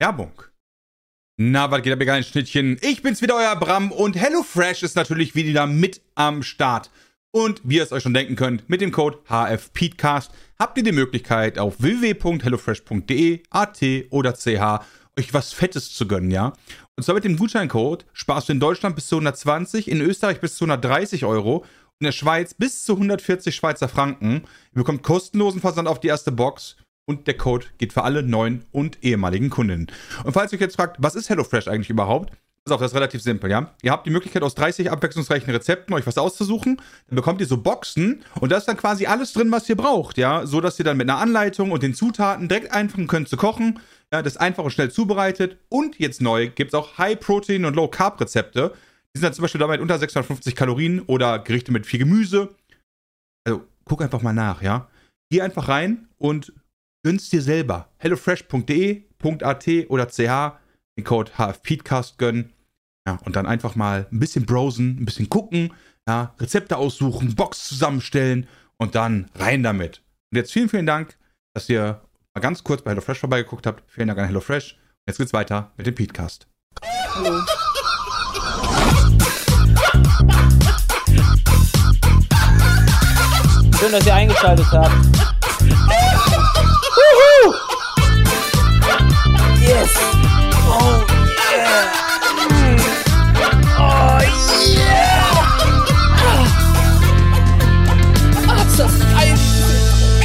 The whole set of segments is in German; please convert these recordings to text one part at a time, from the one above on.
Werbung. Na, was geht ab, ihr geilen Schnittchen? Ich bin's wieder, euer Bram und HelloFresh ist natürlich wieder mit am Start. Und wie ihr es euch schon denken könnt, mit dem Code HFPeatcast habt ihr die Möglichkeit auf www.hellofresh.de, AT oder CH euch was Fettes zu gönnen, ja? Und zwar mit dem Gutscheincode sparst du in Deutschland bis zu 120, in Österreich bis zu 130 Euro in der Schweiz bis zu 140 Schweizer Franken. Ihr bekommt kostenlosen Versand auf die erste Box und der Code geht für alle neuen und ehemaligen Kundinnen. Und falls ihr euch jetzt fragt, was ist HelloFresh eigentlich überhaupt? Pass auf, das ist relativ simpel, ja? Ihr habt die Möglichkeit, aus 30 abwechslungsreichen Rezepten euch was auszusuchen. Dann bekommt ihr so Boxen und da ist dann quasi alles drin, was ihr braucht, ja? So, dass ihr dann mit einer Anleitung und den Zutaten direkt anfangen könnt zu kochen. Ja, das ist einfach und schnell zubereitet. Und jetzt neu gibt es auch High-Protein- und Low-Carb-Rezepte. Die sind dann zum Beispiel damit unter 650 Kalorien oder Gerichte mit viel Gemüse. Also, guck einfach mal nach, ja? Geh einfach rein und gönn's dir selber. hellofresh.de.at oder ch den Code HFPeatcast gönnen. Ja, und dann einfach mal ein bisschen browsen, ein bisschen gucken, ja, Rezepte aussuchen, Box zusammenstellen und dann rein damit. Und jetzt vielen, vielen Dank, dass ihr mal ganz kurz bei HelloFresh vorbeigeguckt habt. Vielen Dank an HelloFresh. Jetzt geht's weiter mit dem. Hallo. Schön, dass ihr eingeschaltet habt. Woohoo! Yes! Oh yeah! Oh yeah! Ah, das!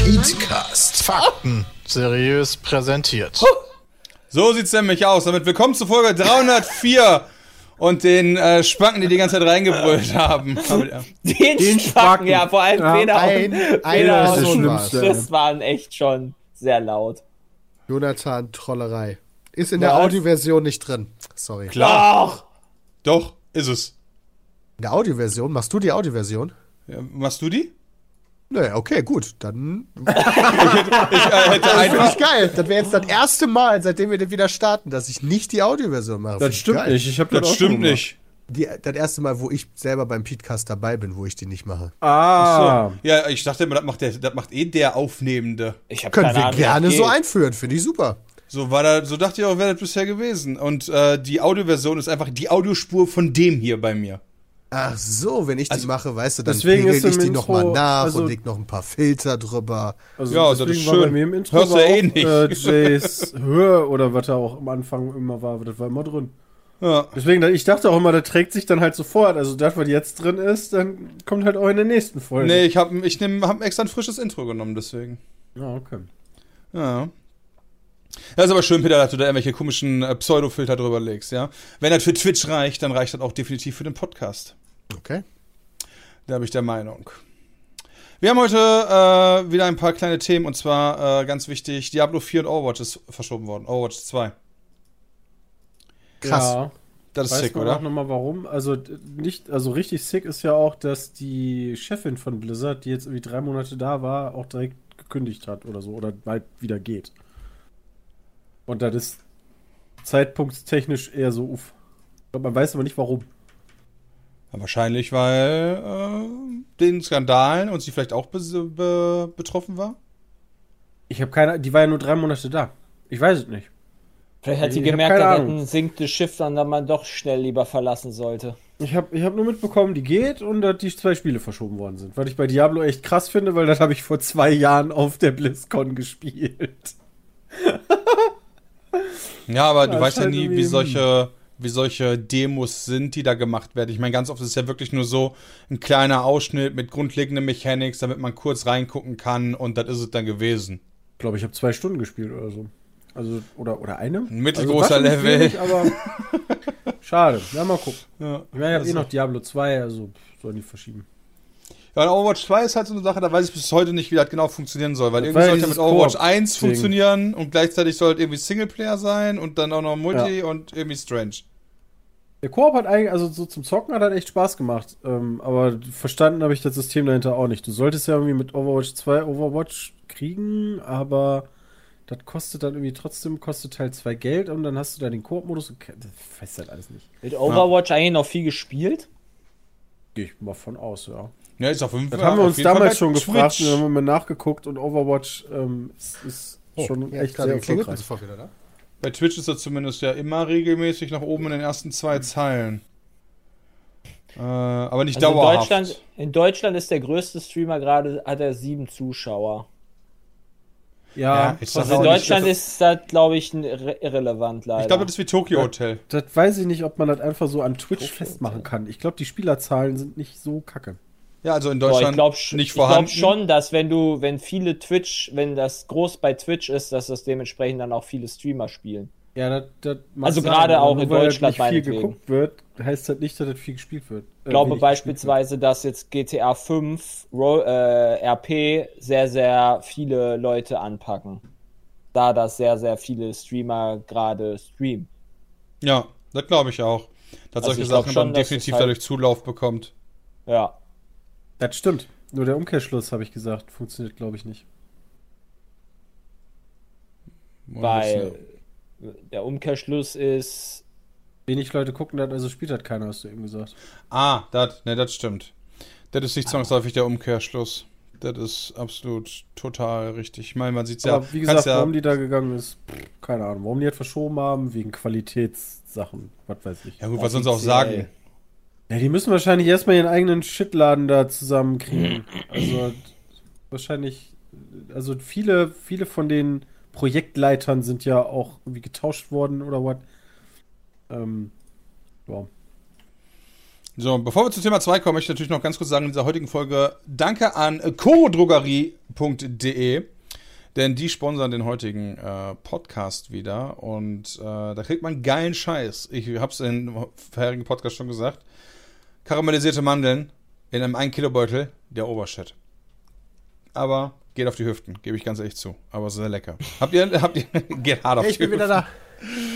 Beatcast. Fakten seriös präsentiert. So sieht's nämlich aus. Damit willkommen zu Folge 304 und den äh, Spacken, die die ganze Zeit reingebrüllt haben. Den, Den Spacken, Spacken. ja, vor allem Ja, Peter ein- und, einer Peter ist das und Schlimmste. das waren echt schon sehr laut. Jonathan Trollerei. Ist in Was? der Audioversion nicht drin. Sorry. Klar. Doch, ist es. In der Audioversion? Machst du die Audioversion? Ja, machst du die? Naja, okay, gut. Dann Ich äh, hätte das einfach. ich geil. Das wäre jetzt das erste Mal, seitdem wir den wieder starten, dass ich nicht die Audioversion mache. Das ich stimmt geil. nicht. Ich habe Das stimmt nicht. Die, das erste Mal, wo ich selber beim Podcast dabei bin, wo ich die nicht mache. Ah. So. Ja, ich dachte immer, das macht, der, das macht eh der Aufnehmende. Ich habe Können keine wir Ahnung, gerne so das einführen. Finde ich super. So war da, so dachte ich auch, wäre das bisher gewesen. Und äh, die Audioversion ist einfach die Audiospur von dem hier bei mir. Ach so, wenn ich die Also, mache, weißt du, dann deswegen pegel ist im ich die nochmal nach also- und leg noch ein paar Filter drüber. Also Ja, das deswegen ist war bei schön. mir im Intro Hörst du war ja eh nicht. Äh, Jays Höhe oder was da auch am Anfang immer war, das war immer drin. Ja. Deswegen, ich dachte auch immer, der trägt sich dann halt sofort. Also das, was jetzt drin ist, dann kommt halt auch in der nächsten Folge. Nee, ich habe ich nehm, hab extra ein frisches Intro genommen, deswegen. Ja, okay. Ja. Das ist aber schön, Peter, dass du da irgendwelche komischen äh, Pseudo-Filter drüber legst, ja. Wenn das für Twitch reicht, dann reicht das auch definitiv für den Podcast. Okay. Da bin ich der Meinung. Wir haben heute äh, wieder ein paar kleine Themen und zwar äh, ganz wichtig, Diablo 4 und Overwatch ist verschoben worden. Overwatch 2. Krass. Ja. Das ist Weiß sick, man oder? auch nochmal warum? Also nicht, also richtig sick ist ja auch, dass die Chefin von Blizzard, die jetzt irgendwie drei Monate da war, auch direkt gekündigt hat oder so oder bald wieder geht. Und das ist zeitpunktstechnisch eher so uff. Man weiß aber nicht warum. Ja, wahrscheinlich, weil äh, den Skandalen und sie vielleicht auch be be betroffen war. Ich habe keine, die war ja nur drei Monate da. Ich weiß es nicht. Vielleicht hat sie Ich gemerkt, Ahnung. ein sinktes Schiff dann, dann man doch schnell lieber verlassen sollte. Ich habe ich hab nur mitbekommen, die geht und dass die zwei Spiele verschoben worden sind. Was ich bei Diablo echt krass finde, weil das habe ich vor zwei Jahren auf der BlizzCon gespielt. Ja, aber du Ja, weißt ja scheint nie, wie solche, wie solche Demos sind, die da gemacht werden. Ich meine, ganz oft ist es ja wirklich nur so ein kleiner Ausschnitt mit grundlegenden Mechanics, damit man kurz reingucken kann und das ist es dann gewesen. Ich glaube, ich habe zwei Stunden gespielt oder so. Also, oder, oder eine? Ein mittelgroßer also, Level. Wenig, aber schade. Ja, mal gucken. Ja, Ich meine, ich habe Also- eh noch Diablo 2, also sollen die verschieben. Ja, und Overwatch 2 ist halt so eine Sache, da weiß ich bis heute nicht, wie das genau funktionieren soll, weil Das irgendwie war ja sollte mit Overwatch Koop 1 Ding. funktionieren und gleichzeitig soll es irgendwie Singleplayer sein und dann auch noch Multi und irgendwie Strange. Der Koop hat eigentlich, also so zum Zocken hat halt echt Spaß gemacht. Ähm, aber verstanden habe ich das System dahinter auch nicht. Du solltest ja irgendwie mit Overwatch 2 Overwatch kriegen, aber das kostet dann irgendwie trotzdem, kostet halt zwei Geld und dann hast du da den Koop-Modus. Das weiß halt alles nicht. Wird Overwatch eigentlich noch viel gespielt? Gehe ich mal von aus, ja. Ja, ist auf jeden Das Fall. haben wir uns damals schon gefragt Twitch. und dann haben wir mal nachgeguckt und Overwatch ähm, ist, ist schon ja, echt gerade sehr erfolgreich. Bist du sofort wieder da? Bei Twitch ist er zumindest ja immer regelmäßig nach oben in den ersten zwei Zeilen. Äh, aber nicht Also in dauerhaft. Deutschland, in Deutschland ist der größte Streamer gerade, hat er sieben Zuschauer. Ja, jetzt Also Das in Deutschland das- ist das, glaube ich, irrelevant leider. ich glaube, das ist wie Tokyo Hotel. Das weiß ich nicht, ob man das einfach so an Twitch festmachen kann. Ich glaube, die Spielerzahlen sind nicht so kacke. Ja, also in Boah, Deutschland ich glaube nicht ich glaub vorhanden. schon, dass wenn du, wenn viele Twitch, wenn das groß bei Twitch ist, dass das dementsprechend dann auch viele Streamer spielen. Ja, das, das Also gerade auch in weil das Deutschland nicht viel meinetwegen. geguckt wird, heißt das nicht, dass das viel gespielt wird. Ich glaube wenig beispielsweise, dass jetzt GTA 5 Ro äh, RP sehr, sehr viele Leute anpacken. Da das sehr, sehr viele Streamer gerade streamen. Ja, das glaube ich auch. Dass Also solche Sachen schon, dann definitiv halt- dadurch Zulauf bekommt. Ja. Das stimmt. Nur der Umkehrschluss, habe ich gesagt, funktioniert, glaube ich, nicht. Weil der Umkehrschluss ist, Wenig Leute gucken das, also spielt das keiner, hast du eben gesagt. Ah, das, ne, das stimmt. Das ist nicht zwangsläufig der Umkehrschluss. Das ist absolut total richtig. Ich meine, man sieht ja. Aber wie gesagt, ja, warum die da gegangen ist, keine Ahnung. Warum die das verschoben haben, wegen Qualitätssachen, was weiß ich. ja gut, was sollen sie auch sagen? Ja, die müssen wahrscheinlich erstmal ihren eigenen Shitladen da zusammenkriegen. Also wahrscheinlich, also viele, viele von den Projektleitern sind ja auch irgendwie getauscht worden oder was. Ähm, ja. So, bevor wir zu Thema 2 kommen, möchte ich natürlich noch ganz kurz sagen in dieser heutigen Folge Danke an chorodrogerie.de, denn die sponsern den heutigen äh, Podcast wieder und äh, da kriegt man geilen Scheiß. Ich hab's in dem vorherigen Podcast schon gesagt. Karamellisierte Mandeln in einem 1 Kilo Beutel, der Obershit. Aber geht auf die Hüften, gebe ich ganz ehrlich zu. Aber sehr lecker. Habt ihr, habt ihr, geht hart auf Hey, die ich bin wieder Hüften.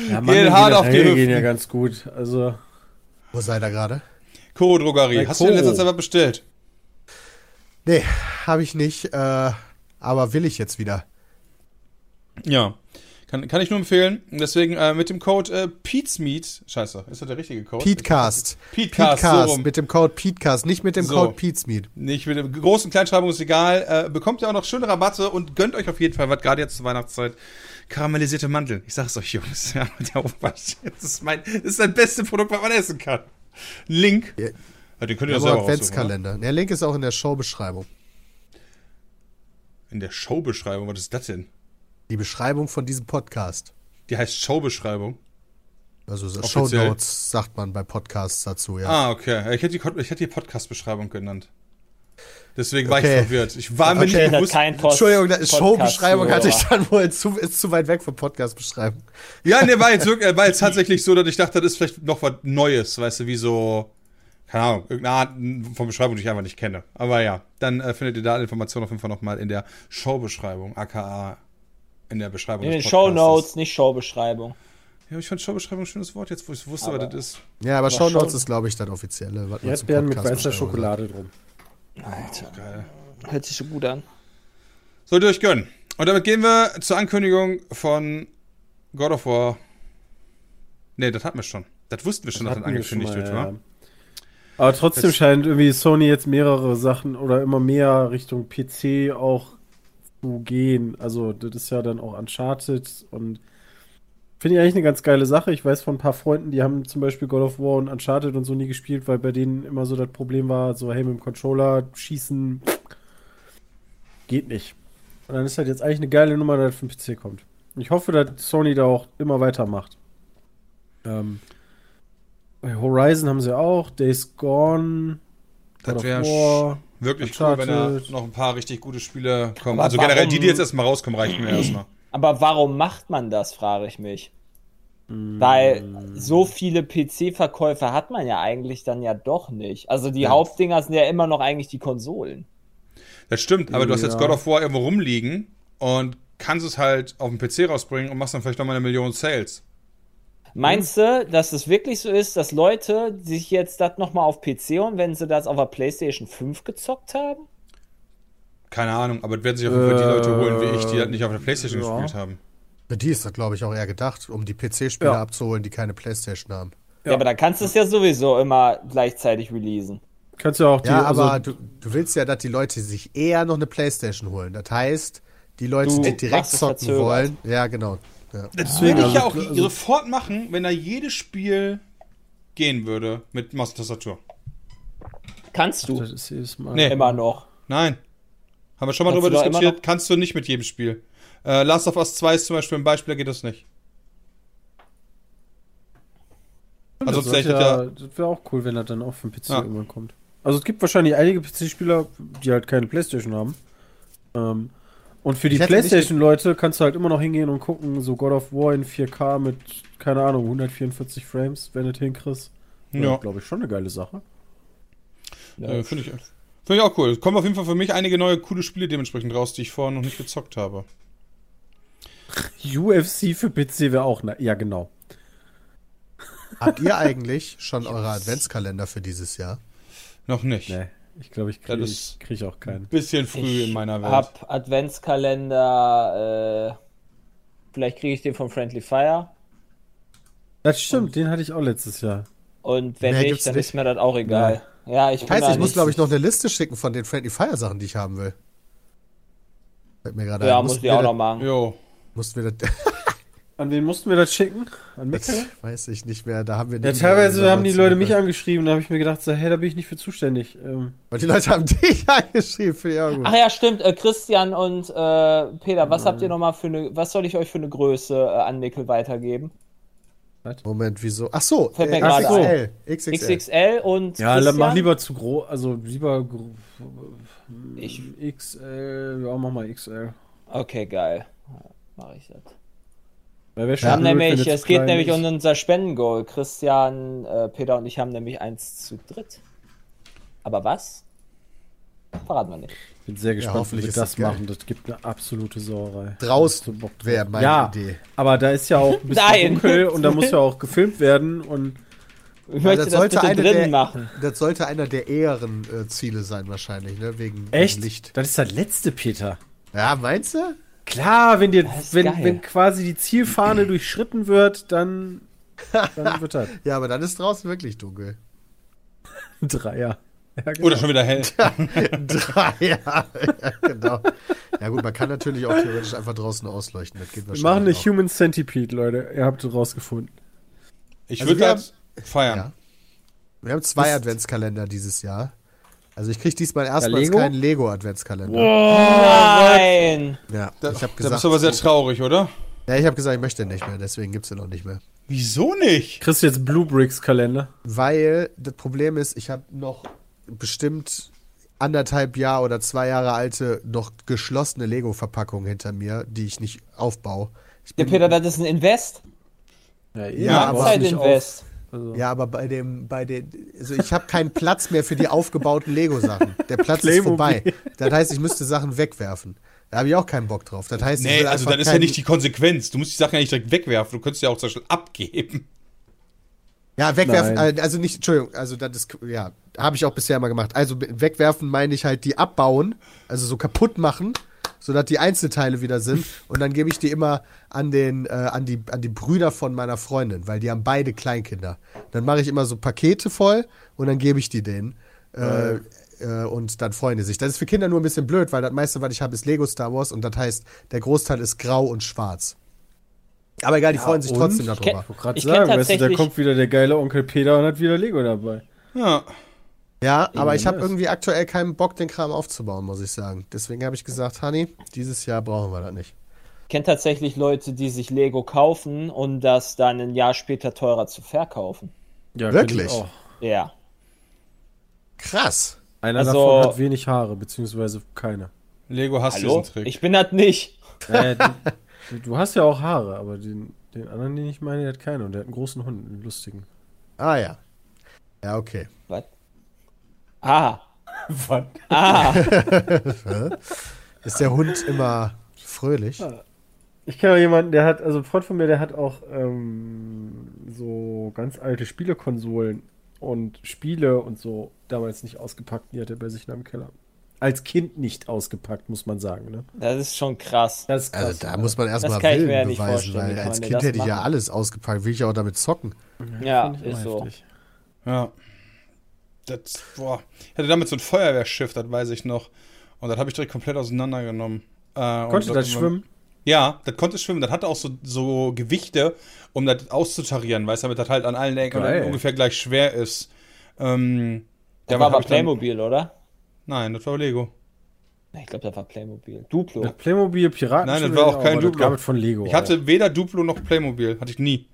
da. Ja, Gehen hart auf die generell gehen Hüften. ja ganz gut. Also, Wo seid ihr gerade? Choro Drogerie. Bei Hast du in letzter Koro. Zeit was bestellt? Nee, habe ich nicht. Äh, aber will ich jetzt wieder. Ja. Kann, kann ich nur empfehlen. Deswegen äh, mit dem Code äh, Pete'sMeat. Scheiße, ist das der richtige Code? Petecast. Petecast, so Petecast rum. mit dem Code Petecast, nicht mit dem So. Code Petesmeet. Nicht mit der großen Kleinschreibung ist egal. Äh, bekommt ihr auch noch schöne Rabatte und gönnt euch auf jeden Fall was, gerade jetzt zur Weihnachtszeit. Karamellisierte Mandeln. Ich sag's euch, Jungs. Ja, der Obersch. Das ist mein, das ist das beste Produkt, was man essen kann. Link. Ja. Ja, den könnt ihr ja selber? Adventskalender. Der Link ist auch in der Showbeschreibung. In der Showbeschreibung, was ist das denn? Die Beschreibung von diesem Podcast. Die heißt Showbeschreibung. Also so Offiziell. Shownotes sagt man bei Podcasts dazu, ja. Ah, okay. Ich hätte die, ich hätte die Podcast-Beschreibung genänt. Deswegen war Okay. ich verwirrt. Ich war mir Okay. nicht bewusst. kein Post Entschuldigung, Showbeschreibung hatte ich dann wohl zu, ist zu weit weg von Podcast-Beschreibung. Ja, ne, war jetzt, wirklich, war jetzt tatsächlich so, dass ich dachte, das ist vielleicht noch was Neues, weißt du, wie so, keine Ahnung, irgendeine Art von Beschreibung, die ich einfach nicht kenne. Aber ja, dann äh, findet ihr da alle Informationen auf jeden Fall nochmal in der Showbeschreibung, aka in der Beschreibung In den Show. Notes, nicht Showbeschreibung. Ja, ich fand Showbeschreibung ein schönes Wort, jetzt wo ich wusste, Aber- was das ist. Ja, aber Aber Shownotes schon- ist, glaube ich, das offizielle. was Erdbeeren mit weißer Schokolade drum. Alter, Geil. hört sich so gut an. Sollt ihr euch gönnen. Und damit gehen wir zur Ankündigung von God of War. Ne, das hatten wir schon. Das wussten wir schon, dass das wir schon angekündigt mal, wird, wa? ja. Aber trotzdem Das- scheint irgendwie Sony jetzt mehrere Sachen oder immer mehr Richtung PC auch zu gehen. Also, das ist ja dann auch Uncharted und finde ich eigentlich eine ganz geile Sache. Ich weiß von ein paar Freunden, die haben zum Beispiel God of War und Uncharted und so nie gespielt, weil bei denen immer so das Problem war, so, hey, mit dem Controller schießen geht nicht. Und dann ist halt jetzt eigentlich eine geile Nummer, dass das für den PC kommt. Ich hoffe, dass Sony da auch immer weitermacht. Ähm, bei Horizon haben sie auch, Days Gone, Das God of wäre Wirklich cool, wenn da Uncharted. noch ein paar richtig gute Spiele kommen. Aber also generell warum- die, die jetzt erstmal rauskommen, reichen mir erstmal. Aber warum macht man das, frage ich mich. Weil so viele PC-Verkäufe hat man ja eigentlich dann ja doch nicht. Also die Ja. Hauptdinger sind ja immer noch eigentlich die Konsolen. Das stimmt, aber du hast jetzt Ja. God of War irgendwo rumliegen und kannst es halt auf dem PC rausbringen und machst dann vielleicht nochmal eine Million Sales. Meinst du, dass es wirklich so ist, dass Leute sich jetzt das nochmal auf PC holen, wenn sie das auf der PlayStation 5 gezockt haben? Keine Ahnung, aber es werden sich auf jeden Fall die Leute holen wie ich, die halt nicht auf der Playstation ja. gespielt haben. Für die ist das, glaube ich, auch eher gedacht, um die PC-Spieler Ja. abzuholen, die keine Playstation haben. Ja, aber da kannst du es ja sowieso immer gleichzeitig releasen. Kannst ja auch die. Ja, aber also, du, du willst ja, dass die Leute sich eher noch eine Playstation holen. Das heißt, die Leute, Du die direkt zocken verzögert. wollen. Ja, genau. Das Deswegen, würde ich ja also- auch also- sofort machen, wenn da jedes Spiel gehen würde mit Maus und Tastatur. Kannst du Das ist Mal. Nee. immer noch. Nein. Haben wir schon mal Kannst drüber du da immer diskutiert. Kannst du nicht mit jedem Spiel. Äh, Last of Us 2 ist zum Beispiel ein Beispiel, da geht das nicht. Also das wäre ja, das wär auch cool, wenn das dann auch für den PC Ja. irgendwann kommt. Also es gibt wahrscheinlich einige PC-Spieler, die halt keine Playstation haben. Ähm, und für die Playstation-Leute kannst du halt immer noch hingehen und gucken, so God of War in 4K mit, keine Ahnung, 144 Frames, wenn du das hinkriegst. Ja. glaube ich, schon eine geile Sache. Äh, Finde ich, find ich auch cool. Es kommen auf jeden Fall für mich einige neue coole Spiele dementsprechend raus, die ich vorher noch nicht gezockt habe. UFC für PC wäre auch, na, ja genau. Habt ihr eigentlich schon eure Adventskalender für dieses Jahr? Noch nicht. Nee, ich glaube, ich kriege krieg auch keinen. Bisschen früh Ich in meiner Welt. hab Adventskalender, äh, vielleicht kriege ich den von Friendly Fire. Das stimmt, den hatte ich auch letztes Jahr. Und wenn Mehr nicht, dann nicht. ist mir das auch egal. Ja, ich Heißt, ich muss, glaube ich, noch eine Liste schicken von den Friendly Fire Sachen, die ich haben will. Fällt mir gerade Ja, ein. muss Mussten ich auch noch machen. Jo. Mussten wir das, An wen mussten wir das schicken? An mich? das weiß ich nicht mehr. Da haben wir Ja, nicht teilweise mehr haben die Leute mich angeschrieben, da habe ich mir gedacht, so, hey, da bin ich nicht für zuständig. Ähm, Weil die Leute haben dich angeschrieben. Auch gut. Ach ja, stimmt. Äh, Christian und äh, Peter, was habt ihr noch mal für eine, was soll ich euch für eine Größe äh, an Nickel weitergeben? Moment, wieso?Ach so, Fällt mir äh, XXL. XXL. XXL und ja, Christian? mach lieber zu groß, also lieber gro- Ich, XL, ja, mach mal XL. okay, geil. Mach ich das. Wir haben nämlich, es geht nämlich ist. um unser Spendengoal. Christian, äh, Peter und ich haben nämlich eins zu dritt. Aber was? Verraten wir nicht. Ich bin sehr gespannt, wie hoffentlich wir das das geil. machen. Das gibt eine absolute Sauerei. Draußen wäre meine ja, Idee. aber da ist ja auch ein bisschen Nein. dunkel und da muss ja auch gefilmt werden und Ich Ja, möchte das, bitte eine drinnen der, machen. das sollte einer der eheren äh, Ziele sein, wahrscheinlich, ne? Wegen, echt? Licht. Das ist das letzte, Peter. Ja, meinst du? Klar, wenn dir, Das wenn, geil. wenn quasi die Zielfahne durchschritten wird, dann, dann wird das Ja, aber dann ist draußen wirklich dunkel. Dreier. Ja, genau. Oder schon wieder hell. Drei Jahre, ja, genau. Ja gut, man kann natürlich auch theoretisch einfach draußen ausleuchten. Das geht Wir wahrscheinlich machen eine auch. Human Centipede, Leute. Ihr habt es rausgefunden. Ich Also würde wir das feiern. Ja. Wir haben zwei Adventskalender dieses Jahr. Also ich kriege diesmal erstmals Lego? keinen Lego-Adventskalender. Nein! Ja, Da, ich habe gesagt, bist du aber sehr traurig, oder? ja, ich habe gesagt, ich möchte nicht mehr, deswegen gibt's den auch nicht mehr. Wieso nicht? Kriegst du jetzt Blue Bricks Kalender? Weil das Problem ist, ich habe noch bestimmt anderthalb Jahre oder zwei Jahre alte, noch geschlossene Lego-Verpackungen hinter mir, die ich nicht aufbaue. Ich Der bin, Peter, das ist ein Invest. Ja, Ja, aber- Zeitinvest. auf. Also, ja, aber bei dem, bei den, also ich habe keinen Platz mehr für die aufgebauten Lego-Sachen. Der Platz ist vorbei. Das heißt, ich müsste Sachen wegwerfen. Da habe ich auch keinen Bock drauf. Das heißt, ich Nee, will also das ist ja nicht die Konsequenz. Du musst die Sachen ja nicht direkt wegwerfen. Du könntest ja auch zum Beispiel abgeben. Ja, wegwerfen, Nein. äh, also nicht, Entschuldigung, also das ist, ja, habe ich auch bisher mal gemacht. Also wegwerfen meine ich halt die abbauen, also so kaputt machen, sodass die Einzelteile wieder sind. Und dann gebe ich die immer an den, äh, an die, an die Brüder von meiner Freundin, weil die haben beide Kleinkinder. Dann mache ich immer so Pakete voll und dann gebe ich die denen. Äh, äh, und dann freuen die sich. Das ist für Kinder nur ein bisschen blöd, weil das meiste, was ich habe, ist Lego Star Wars und das heißt, der Großteil ist grau und schwarz. Aber egal, die freuen sich trotzdem Ich darüber. gerade Ich kenn sagen, weißt du, da kommt wieder der geile Onkel Peter und hat wieder Lego dabei. Ja. Ja, aber ich habe irgendwie aktuell keinen Bock, den Kram aufzubauen, muss ich sagen. Deswegen habe ich gesagt, Honey, dieses Jahr brauchen wir das nicht. Ich kenne tatsächlich Leute, die sich Lego kaufen und das dann ein Jahr später teurer zu verkaufen. Ja, Wirklich? Ja. Krass. Einer Also- davon hat wenig Haare, beziehungsweise keine. Lego hasst Hallo? diesen Trick. Ich bin das nicht. Äh, du, du hast ja auch Haare, aber den, den anderen, den ich meine, der hat keine und der hat einen großen Hund, einen lustigen. Ah ja. Ja, okay. Was? Ah. Was? Ah. Ist der Hund immer fröhlich? Ich kenne auch jemanden, der hat, also ein Freund von mir, der hat auch ähm, so ganz alte Spielekonsolen und Spiele und so damals nicht ausgepackt. Die hat er bei sich in einem Keller. Als Kind nicht ausgepackt, muss man sagen. Ne? Das ist schon krass. Das ist Also da muss man erstmal ja Willen nicht beweisen, weil als Kind hätte ich ja alles ausgepackt. Will ich auch damit zocken. Ja, ich ist so. Ja. Das, boah. Ich hatte damit so ein Feuerwehrschiff, das weiß ich noch. Und das habe ich direkt komplett auseinandergenommen. Äh, und Konnte das schwimmen? Ja, das konnte schwimmen. Das hatte auch so, so Gewichte, um das auszutarieren, weißt du, damit das halt an allen Ecken ungefähr gleich schwer ist. Ähm, Das damit war aber ich dann- Playmobil, oder? Nein, das war Lego. Ich glaube, das war Playmobil. Duplo. Ja, Playmobil, Piraten. Nein, das war auch kein das Duplo. gab es von Lego. Ich hatte weder Duplo noch Playmobil. Hatte ich nie.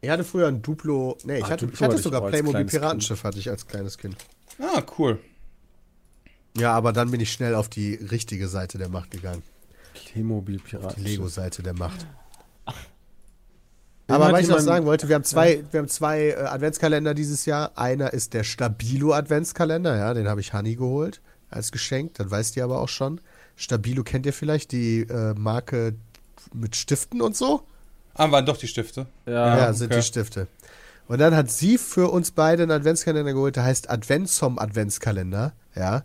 Ich hatte früher ein Duplo. Nee, ich Ah, hatte, Duplo ich hatte ich sogar als Playmobil Piratenschiff hatte ich als kleines Kind. Ah, cool. Ja, aber dann bin ich schnell auf die richtige Seite der Macht gegangen. Playmobil, Piraten. Die Lego-Seite der Macht. Aber was ich noch sagen wollte, wir haben zwei, wir haben zwei äh, Adventskalender dieses Jahr. Einer ist der Stabilo Adventskalender, ja, den habe ich Honey geholt als Geschenk, das weißt ihr aber auch schon. Stabilo kennt ihr vielleicht, die äh, Marke mit Stiften und so? Ah, waren doch die Stifte. Ja, Ja, sind okay. die Stifte. Und dann hat sie für uns beide einen Adventskalender geholt, der heißt Adventsom Adventskalender. Ja.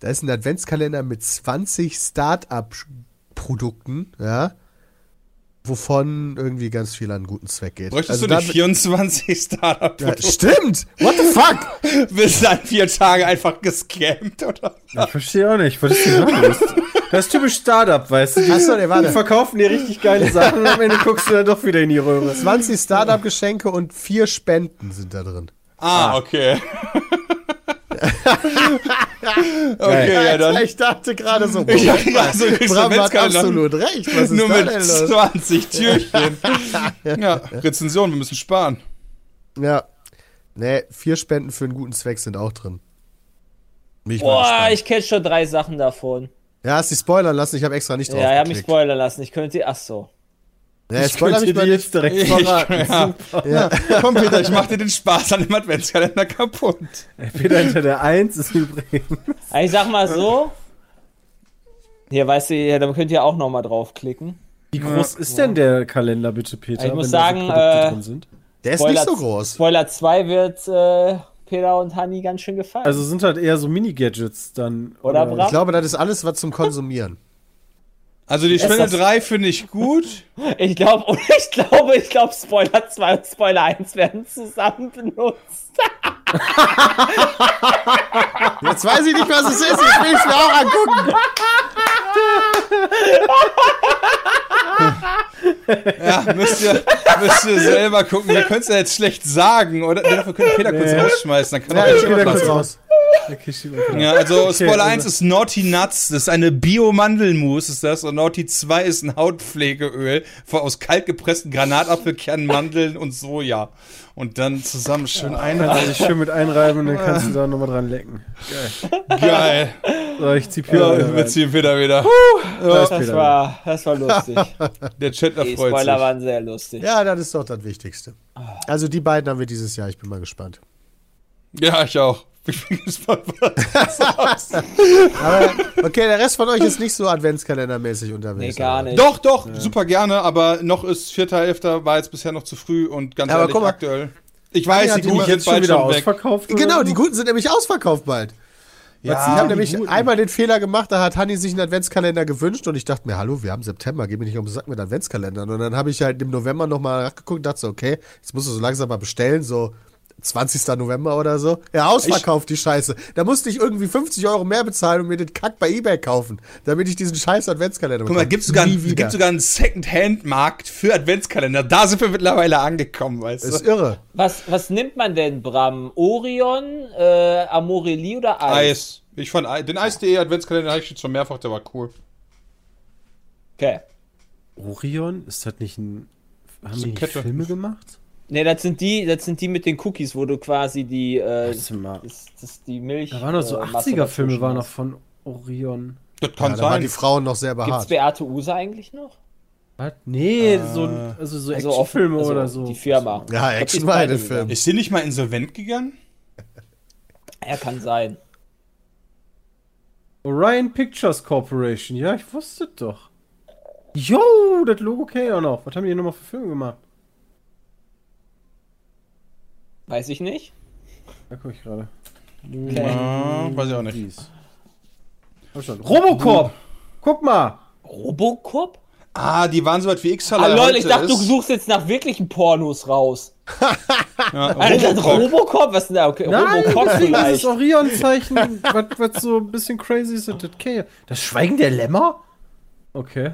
Da ist ein Adventskalender mit 20 Start-up-Produkten, ja. Wovon irgendwie ganz viel an guten Zweck geht. Bräuchtest Also du nicht damit- 24 ja, Startup-Produkte? Stimmt! What the fuck? Bist dann vier Tage einfach gescammt, oder? Ich verstehe auch nicht, was ist denn los? Das ist typisch Startup, weißt du? Die, Achso, nee, warte. die verkaufen dir richtig geile Sachen und am Ende guckst du dann doch wieder in die Röhre. 20 Startup-Geschenke und vier Spenden sind da drin. Ah, okay. okay, ja, dann. Ich dachte gerade so, Ich dachte gerade so, Bram hat absolut recht. Was ist Nur mit denn los? 20 Türchen. ja, Rezension, wir müssen sparen. Ja. Nee, vier Spenden für einen guten Zweck sind auch drin. Bin ich mal Boah, ich kenne schon drei Sachen davon. Ja, hast die spoilern lassen, ich habe extra nicht drauf Ja, ich habe mich spoilern lassen. Ich könnte. Ach so. Ja, Ich spoiler mich mal jetzt nicht. direkt Ich, verraten. ja. Komm, Peter, ich mach dir den Spaß an dem Adventskalender kaputt. Peter hinter der 1 ist übrigens. Ich sag mal so. Hier, weißt du, ja, da könnt ihr auch noch mal draufklicken. Wie groß ist denn der Kalender, bitte, Peter? Ich muss wenn da sagen, so äh, drin sind? Der ist nicht so groß. Spoiler 2 wird äh, Peter und Hanni ganz schön gefallen. Also sind halt eher so Mini-Gadgets dann. Oder, Bram? Ich glaube, das ist alles was zum Konsumieren. Also die Spende das- 3 finde ich gut. Ich glaube, ich glaube, ich glaube, Spoiler 2 und Spoiler 1 werden zusammen benutzt. Jetzt weiß ich nicht, was es ist. Jetzt will ich es mir auch angucken. Ja, müsst ihr, müsst ihr selber gucken. Wir können es ja jetzt schlecht sagen, oder? Dafür können Peter kurz Nee. rausschmeißen. Dann kann Ja, er ich mal kurz was raus. Okay. Ja, also Spoiler also- 1 ist Naughty Nuts, das ist eine Bio-Mandelmus, ist das. Und Naughty 2 ist ein Hautpflegeöl aus kalt gepressten Granatapfelkernen, Mandeln und Soja. Und dann zusammen schön einreiben. sich schön mit einreiben und dann kannst du da nochmal dran lecken. Geil. So, ich zieh Peter Ja, wieder wir ziehen Peter wieder. Da ist Das Peter war, das war lustig. Der Chatler Die freut Spoiler sich. waren sehr lustig. Ja, das ist doch das Wichtigste. Also die beiden haben wir dieses Jahr. Ich bin mal gespannt. Ja, ich auch. Ich bin gespannt, was Aber okay, der Rest von euch ist nicht so Adventskalendermäßig Nee, unterwegs. gar aber- nicht. Doch, doch, super gerne, aber noch ist 4.11. war jetzt bisher noch zu früh und ganz Ja, aber ehrlich, guck mal. aktuell. Ich weiß, Ja, die die Guten sind Jetzt schon bald wieder schon weg. Genau, die guten sind nämlich ausverkauft bald. Ja, ich habe die nämlich guten. einmal den Fehler gemacht, da hat Hanni sich einen Adventskalender gewünscht und ich dachte mir, hallo, wir haben September, geh mir nicht um den Sack mit Adventskalendern. Und dann habe ich halt im November nochmal nachgeguckt und dachte so, okay, jetzt musst du so langsam mal bestellen, so 20. November oder so. Ja, ausverkauft die Scheiße. Da musste ich irgendwie 50 Euro mehr bezahlen und mir den Kack bei Ebay kaufen, damit ich diesen scheiß Adventskalender Guck mal, gibt sogar, einen- sogar einen Second-Hand-Markt für Adventskalender. Da sind wir mittlerweile angekommen, weißt ist du? irre. Was, was nimmt man denn, Bram? Orion, äh, Amorelie oder Eis? Eis. Ich fand den Eis.de Adventskalender hatte ich jetzt schon mehrfach, der war cool. Okay. Orion? Ist das nicht ein. Haben die. Filme gemacht? Ne, das sind die, das sind die mit den Cookies, wo du quasi die, äh, das, das die Milch. Da waren noch so äh, Masse 80er-Filme, dazwischen waren noch von Orion. Das Ja, kann da waren sein. die Frauen noch sehr Gibt's behaart. Beate Use eigentlich noch? Was? Nee, so, also so Also Actionfilme also oder so. Die Firma. Ja, Action ist war Film. Ist sie nicht mal insolvent gegangen? Ja, kann sein. Orion Pictures Corporation. Ja, ich wusste doch. Yo, das Logo kenn ich auch noch. Was haben die nochmal für Filme gemacht? Weiß ich nicht. Da guck ich gerade. Okay. Ah, weiß ich auch nicht. Robocop! Guck mal! Robocop? Ah, die waren so weit wie x Ah, lol, ich dachte, du suchst jetzt nach wirklichen Pornos raus. ja, Alter, Robocop. Robocop? Was denn da? Okay, Nein, Robocop deswegen vielleicht. dieses Orion-Zeichen, was, was so ein bisschen crazy ist. Das, okay. das Schweigen der Lämmer? Okay.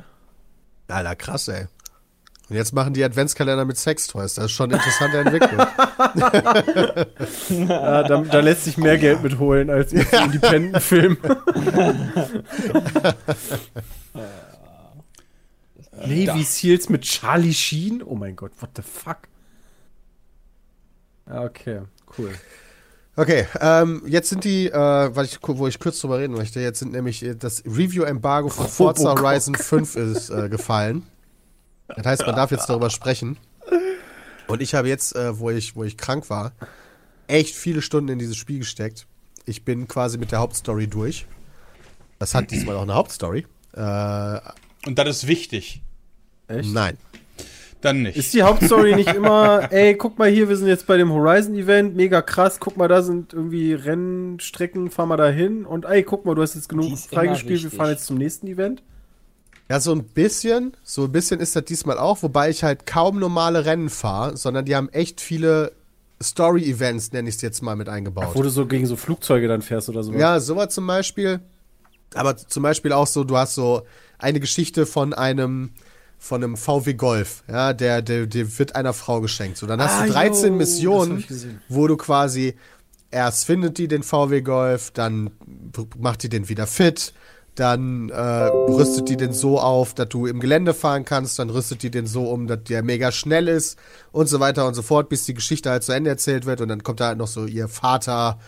Alter, krass, ey. Und jetzt machen die Adventskalender mit Sextoys. Das ist schon eine interessante Entwicklung. Ja, da, da lässt sich mehr Geld mitholen als jetzt ein Independent-Film. Navy Seals mit Charlie Sheen? Oh mein Gott, what the fuck? Ja, okay, cool. Okay, ähm, jetzt sind die, äh, weil ich, wo ich kurz drüber reden möchte, jetzt sind nämlich äh, das Review-Embargo von Forza Gott. Horizon 5 ist äh, gefallen. Das heißt, man darf jetzt darüber sprechen. Und ich habe jetzt, äh, wo, ich, wo ich krank war, echt viele Stunden in dieses Spiel gesteckt. Ich bin quasi mit der Hauptstory durch. Das hat diesmal auch eine Hauptstory. Äh, Und das ist wichtig. Echt? nein. Dann nicht. Ist die Hauptstory nicht immer, ey, guck mal hier, wir sind jetzt bei dem Horizon-Event, mega krass, guck mal, da sind irgendwie Rennstrecken, fahr mal da hin und ey, guck mal, du hast jetzt genug freigespielt, wir fahren jetzt zum nächsten Event. Ja, so ein bisschen, so ein bisschen ist das diesmal auch, wobei ich halt kaum normale Rennen fahre, sondern die haben echt viele Story-Events, nenne ich es jetzt mal, mit eingebaut. Wo du so gegen so Flugzeuge dann fährst oder so. Ja, sowas zum Beispiel. Aber zum Beispiel auch so, du hast so eine Geschichte von einem von einem VW Golf, ja, der, der, der wird einer Frau geschenkt. So, dann hast Ah, du 13 yo, Missionen, wo du quasi erst findet die den VW Golf, dann macht die den wieder fit, dann äh, rüstet die den so auf, dass du im Gelände fahren kannst, dann rüstet die den so um, dass der mega schnell ist und so weiter und so fort, bis die Geschichte halt zu Ende erzählt wird und dann kommt da halt noch so ihr Vater,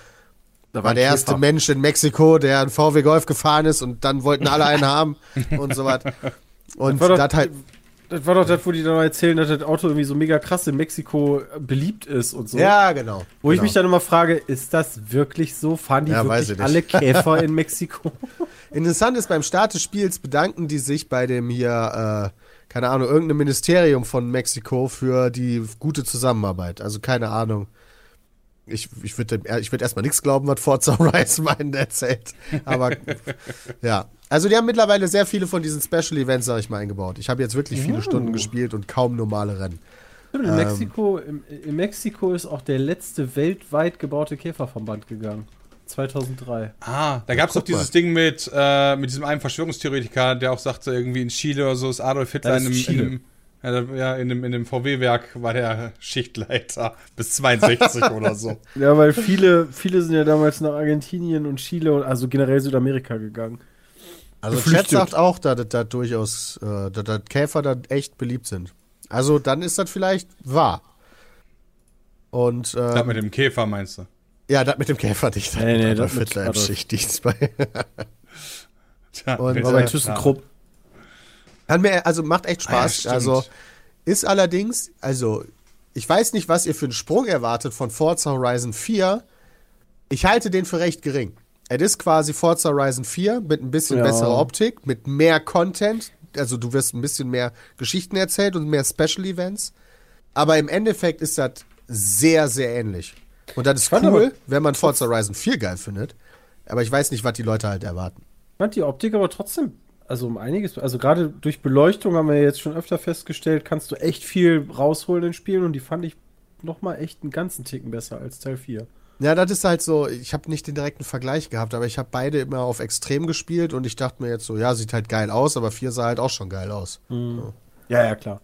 Da war der erste Käfer. Mensch in Mexiko, der einen VW Golf gefahren ist und dann wollten alle einen haben und so was. Und doch, das halt, das war doch das, wo die dann erzählen, dass das Auto irgendwie so mega krass in Mexiko beliebt ist und so. ja, genau. Wo ich genau. mich dann immer frage, ist das wirklich so? Fahren die Ja, wirklich ich alle Käfer in Mexiko? Interessant ist, beim Start des Spiels bedanken die sich bei dem hier, äh, keine Ahnung, irgendeinem Ministerium von Mexiko für die gute Zusammenarbeit. Also keine Ahnung. Ich, ich würde ich würd erstmal nichts glauben, was Forza Horizon meinen erzählt. Aber ja. Also die haben mittlerweile sehr viele von diesen Special Events, sag ich mal, eingebaut. Ich habe jetzt wirklich viele Stunden gespielt und kaum normale Rennen. In Ähm. Mexiko, in, in Mexiko ist auch der letzte weltweit gebaute Käfer vom Band gegangen. 2003. Ah, da gab es doch dieses mal. Ding mit, äh, mit diesem einen Verschwörungstheoretiker, der auch sagte, irgendwie in Chile oder so ist Adolf Hitler in ist einem, in einem, ja, ja, in dem, in dem VW-Werk war der Schichtleiter bis 62 oder so. Ja, weil viele, viele sind ja damals nach Argentinien und Chile und also generell Südamerika gegangen. Also Chat sagt auch, dass das da durchaus, äh, dass das Käfer da echt beliebt sind. Also dann ist das vielleicht wahr. Und Das äh, mit dem Käfer meinst du? Ja, das mit dem Käfer nicht. Nee, nee, das mit im. Schichtdienst bei. Tja, Und-. War bei ThyssenKrupp. Hat mir, also macht echt Ah ja, Spaß. also ist allerdings, also ich weiß nicht, was ihr für einen Sprung erwartet von Forza Horizon 4. Ich halte den für recht gering. Es ist quasi Forza Horizon 4 mit ein bisschen Ja. besserer Optik, mit mehr Content. Also du wirst ein bisschen mehr Geschichten erzählt und mehr Special Events. Aber im Endeffekt ist das sehr, sehr ähnlich. Und das ist cool, wenn man Forza Horizon 4 geil findet. Aber ich weiß nicht, was die Leute halt erwarten. Ich fand die Optik aber trotzdem, also um einiges, also gerade durch Beleuchtung haben wir ja jetzt schon öfter festgestellt, kannst du echt viel rausholen in Spielen und die fand ich nochmal echt einen ganzen Ticken besser als Teil 4. Ja, das ist halt so, ich habe nicht den direkten Vergleich gehabt, aber ich habe beide immer auf Extrem gespielt und ich dachte mir jetzt so, ja, sieht halt geil aus, aber 4 sah halt auch schon geil aus. Ja, ja, klar.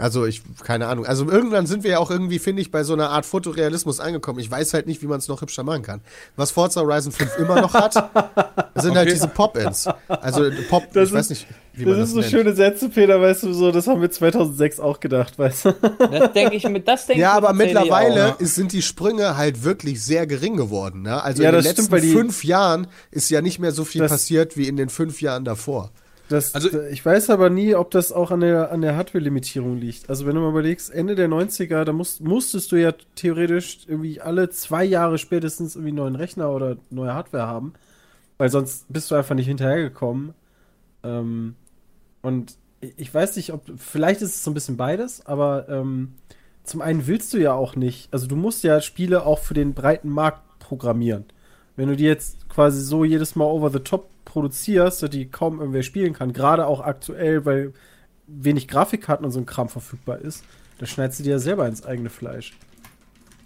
Also ich, keine Ahnung. Also irgendwann sind wir ja auch irgendwie, finde ich, bei so einer Art Fotorealismus angekommen. Ich weiß halt nicht, wie man es noch hübscher machen kann. Was Forza Horizon 5 immer noch hat, sind halt Okay. diese Pop-Ins. Also Pop, Das ich weiß ist- nicht, wie man Das das, sind so nennt. schöne Sätze, Peter, weißt du, so, das haben wir 2006 auch gedacht, weißt du? Das denke ich mit, das denke Ja, ich aber mit tatsächlich mittlerweile auch. ist, sind die Sprünge halt wirklich sehr gering geworden. Ne? Also Ja, in den stimmt, letzten die- fünf Jahren ist ja nicht mehr so viel passiert wie in den fünf Jahren davor. Das, Also- ich weiß aber nie, ob das auch an der, an der Hardware-Limitierung liegt. Also wenn du mal überlegst, Ende der 90er, da musst, musstest du ja theoretisch irgendwie alle zwei Jahre spätestens irgendwie einen neuen Rechner oder neue Hardware haben, weil sonst bist du einfach nicht hinterhergekommen. Ähm, und ich weiß nicht, ob, vielleicht ist es so ein bisschen beides, aber ähm, zum einen willst du ja auch nicht, also du musst ja Spiele auch für den breiten Markt programmieren. Wenn du die jetzt quasi so jedes Mal over the top produzierst, die kaum irgendwer spielen kann, gerade auch aktuell, weil wenig Grafikkarten und so ein Kram verfügbar ist, dann schneidest du dir ja selber ins eigene Fleisch.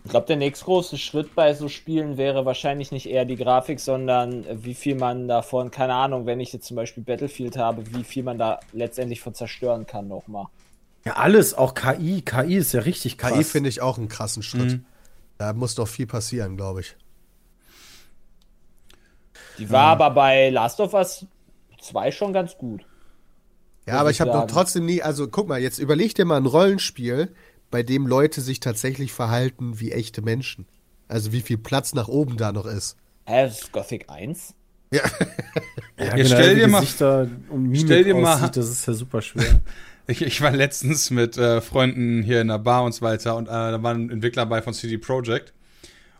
Ich glaube, der nächstgroße Schritt bei so Spielen wäre wahrscheinlich nicht eher die Grafik, sondern äh, wie viel man davon, keine Ahnung, wenn ich jetzt zum Beispiel Battlefield habe, wie viel man da letztendlich von zerstören kann nochmal. Ja, alles, auch KI. KI ist ja richtig krass. KI finde ich auch einen krassen Schritt. Mhm. Da muss doch viel passieren, glaube ich. Die war aber bei Last of Us 2 schon ganz gut. Ja, aber ich habe noch sagen. trotzdem nie, also guck mal, jetzt überleg dir mal ein Rollenspiel, bei dem Leute sich tatsächlich verhalten wie echte Menschen. Also wie viel Platz nach oben da noch ist. Hä, das ist Gothic 1? Ja, Jetzt stell wie dir mal- Gesichter und Mimik stell dir mal- aussieht, das ist ja super schwer. Ich, ich war letztens mit äh, Freunden hier in der Bar und so weiter und äh, da war ein Entwickler bei von CD Projekt.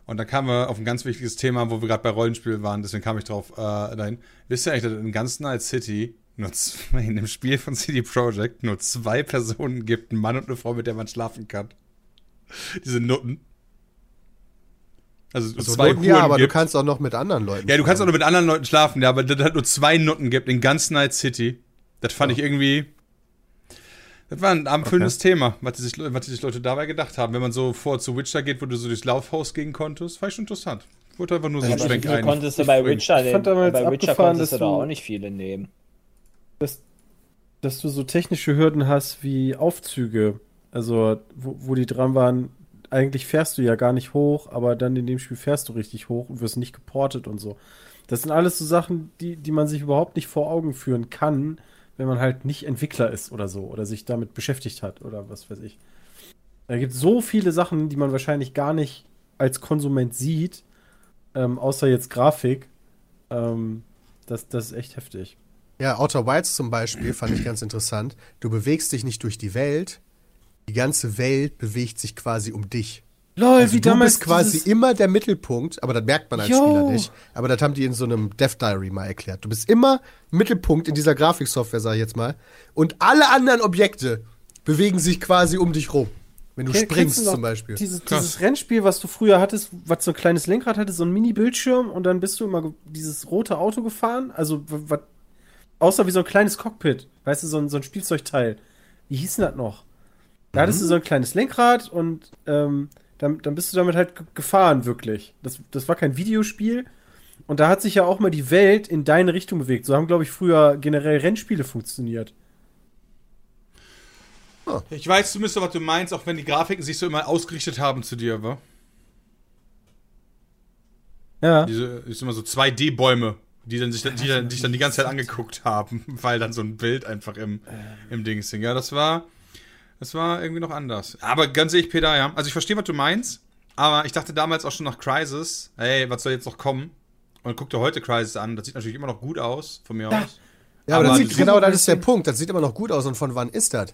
Und da kamen wir auf ein ganz wichtiges Thema, wo wir gerade bei Rollenspiel waren, deswegen kam ich drauf äh, dahin. Wisst ihr eigentlich, dass in ganz Night City nur zwei, in dem Spiel von CD Projekt nur zwei Personen gibt, ein Mann und eine Frau, mit der man schlafen kann? Diese Nutten. Also, So zwei Noten, ja, aber gibt. du kannst auch noch mit anderen Leuten. Ja, du kannst auch nur mit anderen Leuten schlafen, ja, aber dass es nur zwei Nutten gibt in ganz Night City. Das fand ich irgendwie. Das war ein abendfüllendes Thema, was die, sich, was die sich Leute dabei gedacht haben. Wenn man so vor zu Witcher geht, wo du so durchs Laufhaus gehen konntest, war ich schon interessant. Ich wollte einfach nur so einen Aber wie Schwenk ein. konntest du bei ich- Witcher ich nehmen? fand damals Bei Witcher konntest du dass da du- auch nicht viele nehmen. dass, dass du so technische Hürden hast wie Aufzüge. Also, wo, wo die dran waren, eigentlich fährst du ja gar nicht hoch, aber dann in dem Spiel fährst du richtig hoch und wirst nicht geportet und so. Das sind alles so Sachen, die, die man sich überhaupt nicht vor Augen führen kann, wenn man halt nicht Entwickler ist oder so oder sich damit beschäftigt hat oder was weiß ich. Da gibt so viele Sachen, die man wahrscheinlich gar nicht als Konsument sieht, ähm, außer jetzt Grafik. Ähm, das, das ist echt heftig. Ja, Outer Wilds zum Beispiel fand ich ganz interessant. Du bewegst dich nicht durch die Welt, die ganze Welt bewegt sich quasi um dich. Lol, Also du bist quasi immer der Mittelpunkt, aber das merkt man als Jo. Spieler nicht. Aber das haben die in so einem Death Diary mal erklärt. Du bist immer Mittelpunkt in dieser Grafiksoftware, sag ich jetzt mal. Und alle anderen Objekte bewegen sich quasi um dich rum. Wenn du Ke- springst du zum Beispiel. Dieses, dieses Rennspiel, was du früher hattest, was so ein kleines Lenkrad hatte, so ein Mini-Bildschirm und dann bist du immer dieses rote Auto gefahren. Also, was, außer wie so ein kleines Cockpit. Weißt du, so ein, so ein Spielzeugteil. Wie hieß denn das noch? Da hattest du so ein kleines Lenkrad und ähm, dann, dann bist du damit halt ge- gefahren, wirklich. Das, das war kein Videospiel. Und da hat sich ja auch mal die Welt in deine Richtung bewegt. So haben, glaube ich, früher generell Rennspiele funktioniert. Ich weiß zumindest, was du meinst, auch wenn die Grafiken sich so immer ausgerichtet haben zu dir, wa? Ja. Diese, ist immer so 2D-Bäume, die dann sich dann, die dann, dich dann die ganze Zeit angeguckt haben, weil dann so ein Bild einfach im, im Dings hing. Ja, das war, das war irgendwie noch anders. Aber ganz ehrlich, Peter, ja. Also ich verstehe, was du meinst, aber ich dachte damals auch schon nach Crisis, hey, was soll jetzt noch kommen? Und guck dir heute Crisis an, das sieht natürlich immer noch gut aus, von mir aus. Ja, aber, Aber das sieht, genau das ist der Punkt. Das sieht immer noch gut aus. Und von wann ist das?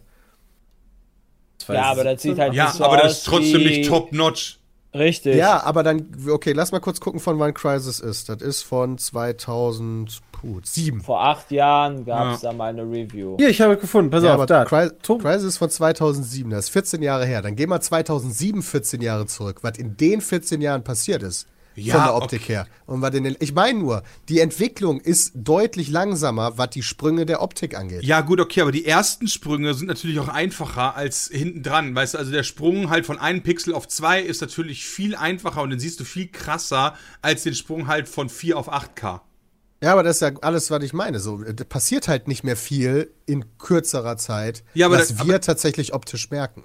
Ja, aber das sieht halt Ja, nicht so aber das aus ist trotzdem nicht top-notch. Richtig. Ja, aber dann, okay, lass mal kurz gucken, von wann Crisis ist. Das ist von 2007. Vor acht Jahren gab es Ja. da mal eine Review. Hier, ich habe es gefunden. Pass Ja, auf, da. Crisis ist von 2007, das ist 14 Jahre her. Dann geh mal 2007 14 Jahre zurück, was in den 14 Jahren passiert ist. Ja, von der Optik okay. her. Und was in den, ich meine nur, die Entwicklung ist deutlich langsamer, was die Sprünge der Optik angeht. Ja, gut, okay, aber die ersten Sprünge sind natürlich auch einfacher als hinten dran. Weißt du, also der Sprung halt von einem Pixel auf zwei ist natürlich viel einfacher und den siehst du viel krasser als den Sprung halt von 4 auf 8K. Ja, aber das ist ja alles, was ich meine. So, da passiert halt nicht mehr viel in kürzerer Zeit, Ja, aber was das- wir tatsächlich optisch merken.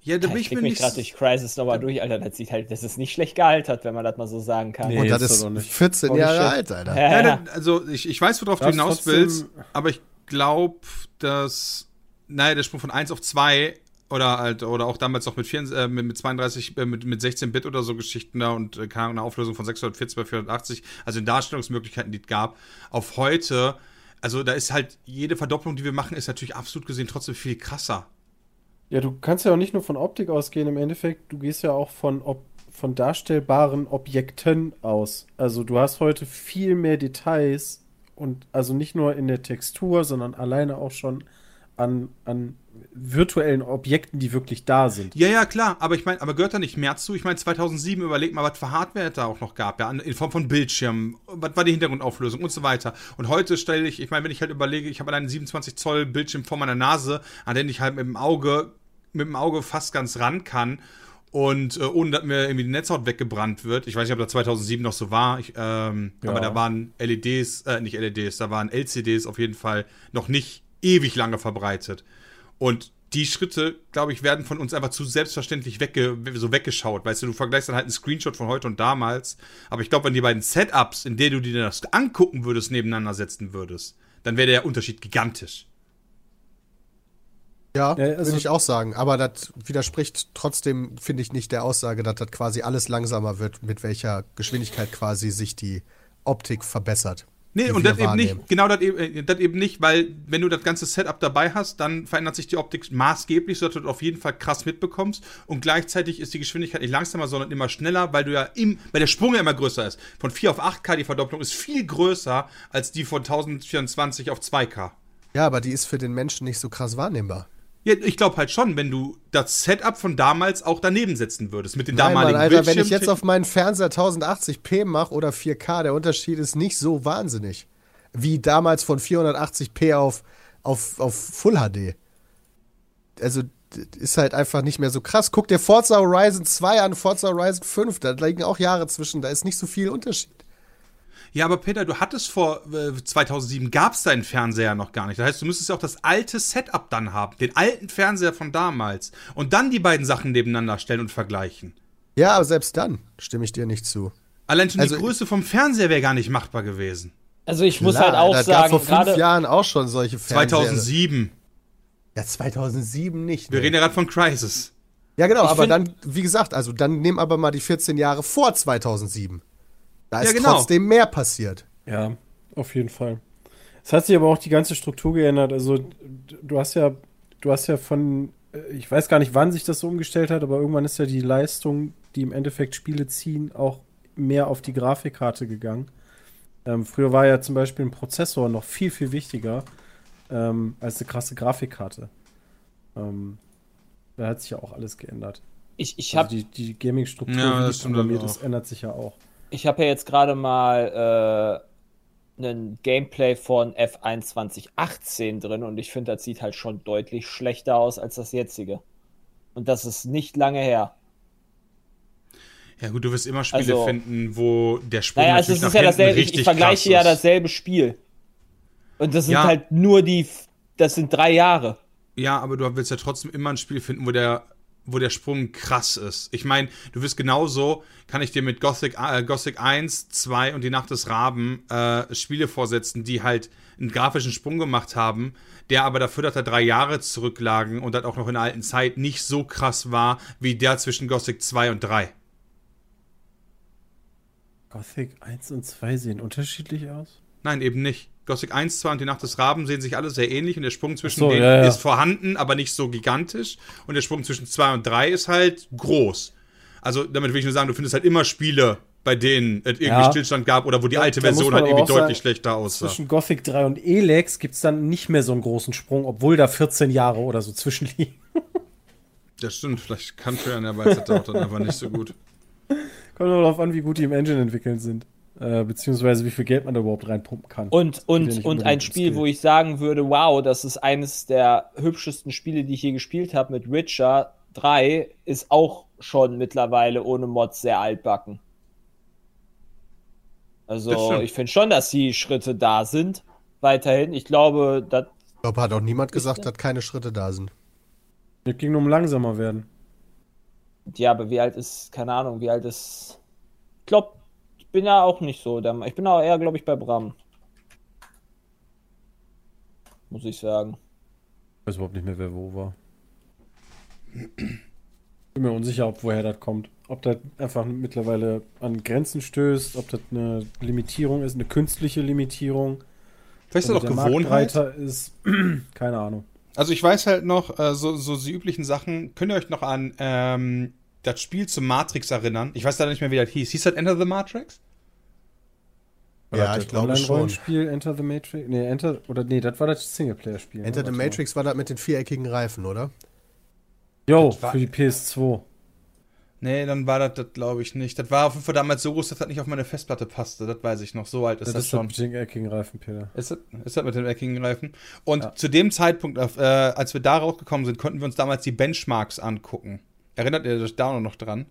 Ja, da bin ich ich mich gerade durch Crisis nochmal durch, Alter. Das sieht halt, das ist nicht schlecht gealtert, wenn man das mal so sagen kann. Nee. Und das ist ist doch nicht. 14 Holy Jahre shit. alt, Alter. Ja, Ja, ja. also ich, ich weiß, worauf du Das hinaus trotzdem- willst, aber ich glaube, dass, naja, der Sprung von 1 auf 2 oder halt, oder auch damals noch mit, 4, äh, mit, mit 32, äh, mit, mit 16 Bit oder so Geschichten da und äh, keine Auflösung von 640 bei 480, also in Darstellungsmöglichkeiten, die es gab, auf heute, also da ist halt jede Verdopplung, die wir machen, ist natürlich absolut gesehen trotzdem viel krasser. Ja, du kannst ja auch nicht nur von Optik ausgehen, im Endeffekt, du gehst ja auch von, ob, von darstellbaren Objekten aus. Also du hast heute viel mehr Details und also nicht nur in der Textur, sondern alleine auch schon an, an virtuellen Objekten, die wirklich da sind. Ja, ja, klar, aber ich meine, aber gehört da nicht mehr zu? Ich meine, 2007, überleg mal, was für Hardware es da auch noch gab, ja, in Form von Bildschirmen, was war die Hintergrundauflösung und so weiter. Und heute stelle ich, ich meine, wenn ich halt überlege, ich habe einen 27 Zoll Bildschirm vor meiner Nase, an den ich halt mit dem Auge, mit dem Auge fast ganz ran kann Und äh, ohne dass mir irgendwie die Netzhaut weggebrannt wird. Ich weiß nicht, ob das 2007 noch so war. Ich, ähm, Ja. Aber da waren LEDs, äh, nicht LEDs, da waren LCDs auf jeden Fall noch nicht ewig lange verbreitet. Und die Schritte, glaube ich, werden von uns einfach zu selbstverständlich wegge so weggeschaut. Weißt du, du vergleichst dann halt einen Screenshot von heute und damals. Aber ich glaube, wenn die beiden Setups, in denen du dir das angucken würdest, nebeneinander setzen würdest, dann wäre der Unterschied gigantisch. Ja, Ja, also- würde ich auch sagen. Aber das widerspricht trotzdem, finde ich, nicht der Aussage, dass das quasi alles langsamer wird, mit welcher Geschwindigkeit quasi sich die Optik verbessert. Nee, und wir das eben wahrnehmen. nicht, genau das eben, äh, das eben nicht, weil wenn du das ganze Setup dabei hast, dann verändert sich die Optik maßgeblich, sodass du das auf jeden Fall krass mitbekommst und gleichzeitig ist die Geschwindigkeit nicht langsamer, sondern immer schneller, weil du ja im, weil der Sprung ja immer größer ist. Von 4 auf 8K die Verdopplung ist viel größer als die von 1024 auf 2K. Ja, aber die ist für den Menschen nicht so krass wahrnehmbar. Ja, ich glaube halt schon, wenn du das Setup von damals auch daneben setzen würdest, mit den Nein, Mann, damaligen Alter, wenn ich jetzt auf meinen Fernseher 1080p mache oder 4K, der Unterschied ist nicht so wahnsinnig. Wie damals von 480p auf, auf, auf Full HD. Also, das ist halt einfach nicht mehr so krass. Guck dir Forza Horizon 2 an, Forza Horizon 5, da liegen auch Jahre zwischen, da ist nicht so viel Unterschied. Ja, aber Peter, du hattest vor äh, 2007 gab's deinen Fernseher noch gar nicht. Das heißt, du müsstest ja auch das alte Setup dann haben, den alten Fernseher von damals und dann die beiden Sachen nebeneinander stellen und vergleichen. Ja, aber selbst dann stimme ich dir nicht zu. Allein schon Also- die Größe vom Fernseher wäre gar nicht machbar gewesen. Also ich muss Klar, halt auch das gab sagen, vor fünf Jahren auch schon solche Fernseher. 2007. Ja, 2007 nicht. Wir nee. reden ja gerade von Crisis. Ja, genau, Ich aber dann, wie gesagt, also dann nehmen aber mal die 14 Jahre vor 2007. Da ist Ja, genau. trotzdem mehr passiert. Ja, auf jeden Fall. Es hat sich aber auch die ganze Struktur geändert. Also du hast ja, du hast ja von, äh, ich weiß gar nicht, wann sich das so umgestellt hat, aber irgendwann ist ja die Leistung, die im Endeffekt Spiele ziehen, auch mehr auf die Grafikkarte gegangen. Ähm, früher war ja zum Beispiel ein Prozessor noch viel, viel wichtiger ähm, als eine krasse Grafikkarte. Ähm, da hat sich ja auch alles geändert. ich, ich habe Also die, die Gaming-Struktur, Ja, wie das die programmiert ist, ändert sich ja auch. Ich habe ja jetzt gerade mal äh, einen Gameplay von F1 2018 drin und ich finde, das sieht halt schon deutlich schlechter aus als das jetzige. Und das ist nicht lange her. Ja gut, du wirst immer Spiele Also- finden, wo der Sprung Naja, also natürlich es nach ist ja dasselbe, ich, richtig ich vergleiche ja dasselbe Spiel. Und das sind Ja. halt nur die, das sind drei Jahre. Ja, aber du willst ja trotzdem immer ein Spiel finden, wo der, wo der Sprung krass ist. Ich meine, du wirst genauso, kann ich dir mit Gothic, äh, Gothic 1, 2 und die Nacht des Raben äh, Spiele vorsetzen, die halt einen grafischen Sprung gemacht haben, der aber dafür, dass da drei Jahre zurücklagen und das auch noch in der alten Zeit nicht so krass war, wie der zwischen Gothic 2 und 3. Gothic 1 und 2 sehen unterschiedlich aus? Nein, eben nicht. Gothic 1, 2 und die Nacht des Raben sehen sich alle sehr ähnlich und der Sprung zwischen so, denen ja, ja. ist vorhanden, aber nicht so gigantisch. Und der Sprung zwischen 2 und 3 ist halt groß. Also damit will ich nur sagen, du findest halt immer Spiele, bei denen es irgendwie Ja. Stillstand gab oder wo die alte da Version halt irgendwie deutlich sagen, schlechter aussah. Zwischen Gothic 3 und Elex gibt es dann nicht mehr so einen großen Sprung, obwohl da 14 Jahre oder so zwischenliegen. Das stimmt, vielleicht kann für eine Weizsätte auch dann einfach nicht so gut. Kommt aber darauf an, wie gut die im Engine entwickeln sind. Äh, beziehungsweise wie viel Geld man da überhaupt reinpumpen kann. Und, und, und ein Spiel, wo ich sagen würde, wow, das ist eines der hübschesten Spiele, die ich je gespielt habe mit Witcher 3, ist auch schon mittlerweile ohne Mods sehr altbacken. Also ich finde schon, dass die Schritte da sind. Weiterhin. Ich glaube, das Ich glaube, hat auch niemand gesagt, dass keine Schritte da sind. Es ging nur um langsamer werden. Ja, aber wie alt ist, keine Ahnung, wie alt ist. Ich glaube, bin ja auch nicht so. der- Ich bin auch eher, glaube ich, bei Bram. Muss ich sagen. Ich weiß überhaupt nicht mehr, wer wo war. Bin mir unsicher, ob woher das kommt. Ob das einfach mittlerweile an Grenzen stößt, ob das eine Limitierung ist, eine künstliche Limitierung. Vielleicht ist das auch Gewohnheit. ist. Keine Ahnung. Also ich weiß halt noch, äh, so, so die üblichen Sachen. Könnt ihr euch noch an ähm, das Spiel zum Matrix erinnern? Ich weiß leider nicht mehr, wie das hieß. Hieß das Enter the Matrix? Ja, das ich glaube schon. Rollenspiel Enter the Matrix. Nee, Enter. Oder nee, das war das Singleplayer-Spiel. Enter ne? the Warte mal. Matrix war das mit den viereckigen Reifen, oder? Jo, war- für die PS2. Nee, dann war das, das glaube ich nicht. Das war auf jeden Fall damals so groß, dass das nicht auf meine Festplatte passte. Das weiß ich noch. So alt ist Das, das, ist schon. das mit den eckigen Reifen, Peter. Ist das, ist das mit den eckigen Reifen? Und Ja. zu dem Zeitpunkt, äh, als wir da rausgekommen sind, konnten wir uns damals die Benchmarks angucken. Erinnert ihr euch da noch dran?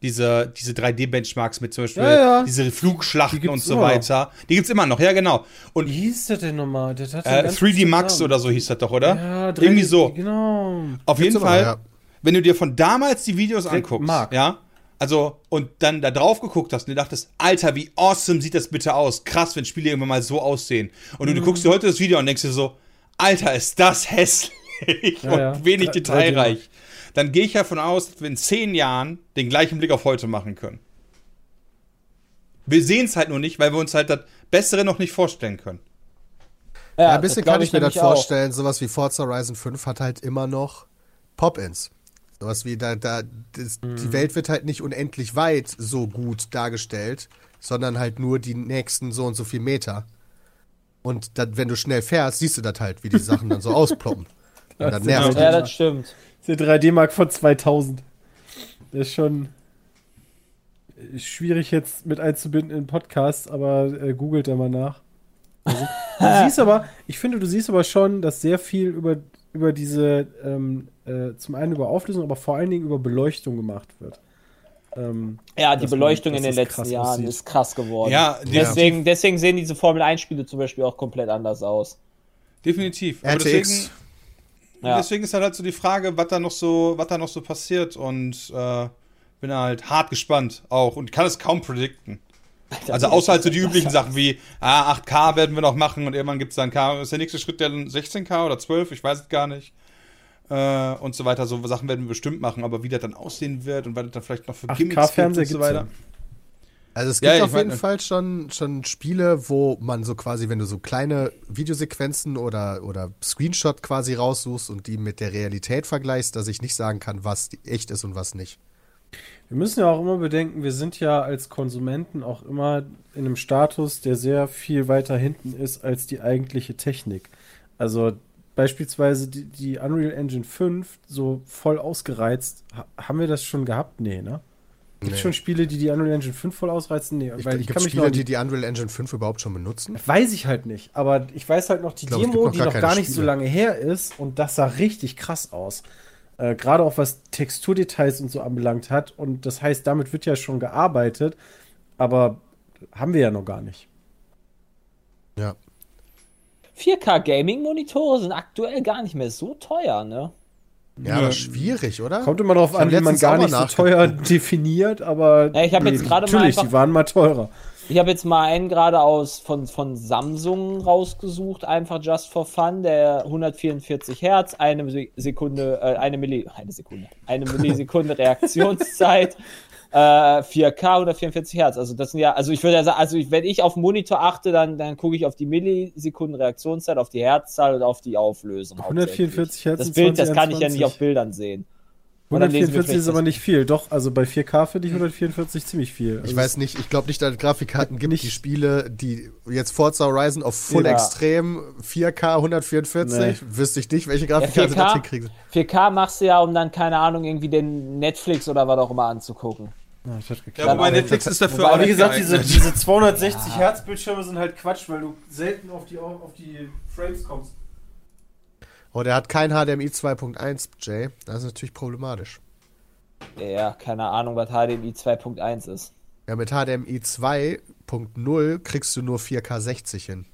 Diese, diese 3D-Benchmarks mit zum Beispiel Ja, ja. diese Die Flugschlachten gibt's und so immer weiter. Die gibt's immer noch, ja genau. Und Wie hieß das denn nochmal? Das hat äh, einen ganz 3D bestimmten Max Namen. oder so hieß das doch, oder? Ja, Irgendwie 3D so. Genau. Auf jeden Fall, ja. wenn du dir von damals die Videos anguckst, Mark. ja, also und dann da drauf geguckt hast und dir dachtest, Alter, wie awesome sieht das bitte aus? Krass, wenn Spiele irgendwann mal so aussehen. Und du, du guckst dir heute das Video und denkst dir so, Alter, ist das hässlich Ja, und ja. wenig detailreich. Dann gehe ich davon aus, dass wir in zehn Jahren den gleichen Blick auf heute machen können. Wir sehen es halt nur nicht, weil wir uns halt das Bessere noch nicht vorstellen können. Ja, ein das bisschen kann ich mir das nämlich auch. vorstellen. Sowas wie Forza Horizon 5 hat halt immer noch Pop-Ins. Sowas wie, da, da, das, Mhm. die Welt wird halt nicht unendlich weit so gut dargestellt, sondern halt nur die nächsten so und so viel Meter. Und dann, wenn du schnell fährst, siehst du das halt, wie die Sachen dann so ausploppen. Und dann nervt Ja, das stimmt. Der 3D-Mark von 2000. Der ist schon schwierig jetzt mit einzubinden in Podcast, aber äh, googelt da mal nach. Also, du siehst aber, ich finde, du siehst aber schon, dass sehr viel über, über diese, ähm, äh, zum einen über Auflösung, aber vor allen Dingen über Beleuchtung gemacht wird. Ähm, Ja, die man- Beleuchtung dass in den letzten krass Jahren aussieht. ist krass geworden. Ja, deswegen, deswegen sehen diese Formel 1-Spiele zum Beispiel auch komplett anders aus. Definitiv. Aber RTX. Deswegen, Ja. deswegen ist halt, halt so die Frage, was da noch so, was da noch so passiert und äh, bin halt hart gespannt auch und kann es kaum predikten. Also außer halt so die üblichen Sachen wie ah, 8K werden wir noch machen und irgendwann gibt es dann K. Ist der nächste Schritt der 16K oder 12? Ich weiß es gar nicht. Äh, und so weiter. So Sachen werden wir bestimmt machen, aber wie das dann aussehen wird und was das dann vielleicht noch für 8K-Fernseher gibt und so weiter. ja. Also es gibt Ja, auf jeden meine- Fall schon, schon Spiele, wo man so quasi, wenn du so kleine Videosequenzen oder, oder Screenshot quasi raussuchst und die mit der Realität vergleichst, dass ich nicht sagen kann, was echt ist und was nicht. Wir müssen ja auch immer bedenken, wir sind ja als Konsumenten auch immer in einem Status, der sehr viel weiter hinten ist als die eigentliche Technik. Also beispielsweise die, die Unreal Engine 5 so voll ausgereizt, ha haben wir das schon gehabt? Nee, ne? Gibt Nee. schon Spiele, die die Unreal Engine 5 voll ausreizen? Nee, Ich, weil ich gibt kann mich noch Spiele, an die die, die Unreal Engine 5 überhaupt schon benutzen? Weiß ich halt nicht, aber ich weiß halt noch die gibt Demo, noch die gar noch gar nicht so Spiele. lange her ist und das sah richtig krass aus. Äh, Gerade auch was Texturdetails und so anbelangt hat und das heißt, damit wird ja schon gearbeitet, aber haben wir ja noch gar nicht. Ja. 4K Gaming-Monitore sind aktuell gar nicht mehr so teuer, ne? Ja, aber schwierig, oder? Kommt immer darauf an, wie man gar mal nicht so teuer definiert, aber Ja, ich hab jetzt gerade mal natürlich, einfach- die waren mal teurer. Ich habe jetzt mal einen gerade aus von, von Samsung rausgesucht, einfach just for fun, der 144 Hertz, eine Se- Sekunde, äh, eine Milli, eine Sekunde, eine Millisekunde Reaktionszeit, äh, 4K 144 Hertz. Also das sind ja, also ich würde ja sagen, also ich, wenn ich auf den Monitor achte, dann, dann gucke ich auf die Millisekunden Reaktionszeit, auf die Herzzahl und auf die Auflösung. 144 Hertz Das Bild, das kann ich ja 2021. nicht auf Bildern sehen. 144 ist aber das- nicht viel. Doch, also bei 4K finde ich 144 ziemlich viel. Ich Also weiß nicht, ich glaube nicht, dass es Grafikkarten gibt, Nicht- die Spiele, die jetzt Forza Horizon auf Full Ja. Extrem 4K 144, Nee. wüsste ich nicht, welche Ja, Grafikkarte das 4K, hinkriegt. 4K machst du ja, um dann, keine Ahnung, irgendwie den Netflix oder was auch immer anzugucken. Das geklappt. Ja, wobei aber- Netflix ist dafür wobei, auch Aber wie gesagt, diese, diese 260 Hertz Bildschirme sind halt Quatsch, weil du selten auf die, auf die Frames kommst. Oh, der hat kein HDMI 2.1, Jay. Das ist natürlich problematisch. Ja, keine Ahnung, was HDMI 2.1 ist. Ja, mit HDMI 2.0 kriegst du nur 4K 60 hin.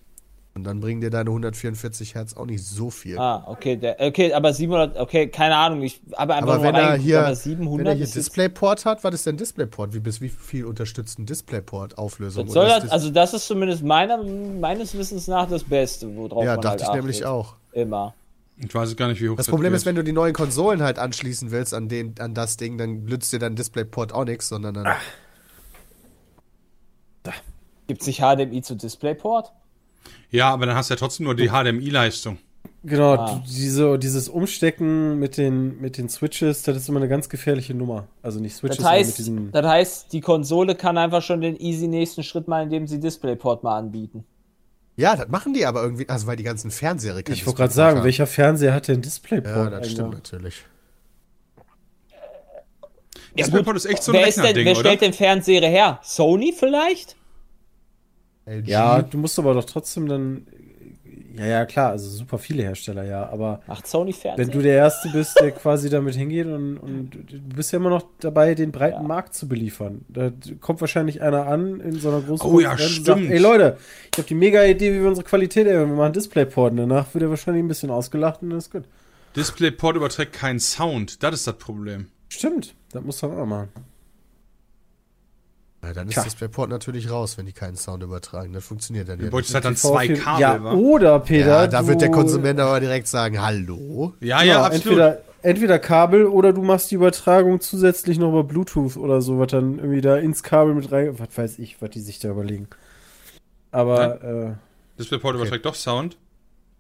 Und dann bringen dir deine 144 Hertz auch nicht so viel. Ah, okay, der, okay, aber 700, okay, keine Ahnung, ich habe einfach Aber nur wenn er hier, aber wenn 700 er hier DisplayPort hat, was ist denn DisplayPort? Wie, bis wie viel unterstützt ein DisplayPort-Auflösung? das, soll Oder das, ist also das ist zumindest meiner, meines Wissens nach das Beste, worauf ja, man dachte halt ich achtet. nämlich auch. Immer. Ich weiß gar nicht, wie hoch Das Problem ist, wird. wenn du die neuen Konsolen halt anschließen willst an, den, an das Ding, dann nützt dir dein DisplayPort auch nichts, sondern dann. Gibt's nicht HDMI zu DisplayPort? Ja, aber dann hast du ja trotzdem nur die HDMI-Leistung. Genau, Ah. diese, dieses Umstecken mit den, mit den Switches, das ist immer eine ganz gefährliche Nummer. Also nicht Switches, Das sondern mit heißt, diesen. das heißt, die Konsole kann einfach schon den easy nächsten Schritt mal, indem sie DisplayPort mal anbieten. Ja, das machen die aber irgendwie, also weil die ganzen Fernseher Ich wollte gerade sagen, haben. welcher Fernseher hat denn Displayport? Ja, das eigentlich? stimmt natürlich. DisplayPort ist echt so ein wer ist denn, wer oder? stellt den Fernseher her? Sony vielleicht? LG. Ja, du musst aber doch trotzdem dann Ja, ja, klar, also super viele Hersteller, ja, aber Macht Sony Fernsehen? wenn du der Erste bist, der quasi damit hingeht und, und du bist ja immer noch dabei, den breiten Ja. Markt zu beliefern. Da kommt wahrscheinlich einer an in so einer großen Oh ja, und sagt, stimmt. ey Leute, ich habe die mega Idee, wie wir unsere Qualität erhöhen. Wir machen Displayport. Und danach wird er wahrscheinlich ein bisschen ausgelacht und dann ist gut. DisplayPort überträgt keinen Sound. Das ist das Problem. Stimmt, das muss man auch machen. Ja, dann ist Tja. das Port natürlich raus, wenn die keinen Sound übertragen. Das funktioniert dann Du ja nicht. halt dann zwei Kabel, ja, wa? oder Peter, Ja, da wird der du- Konsument aber direkt sagen, hallo. Ja, Genau, ja, absolut. Entweder, entweder Kabel oder du machst die Übertragung zusätzlich noch über Bluetooth oder so, was dann irgendwie da ins Kabel mit rein. Was weiß ich, was die sich da überlegen. Aber DisplayPort überträgt doch Sound.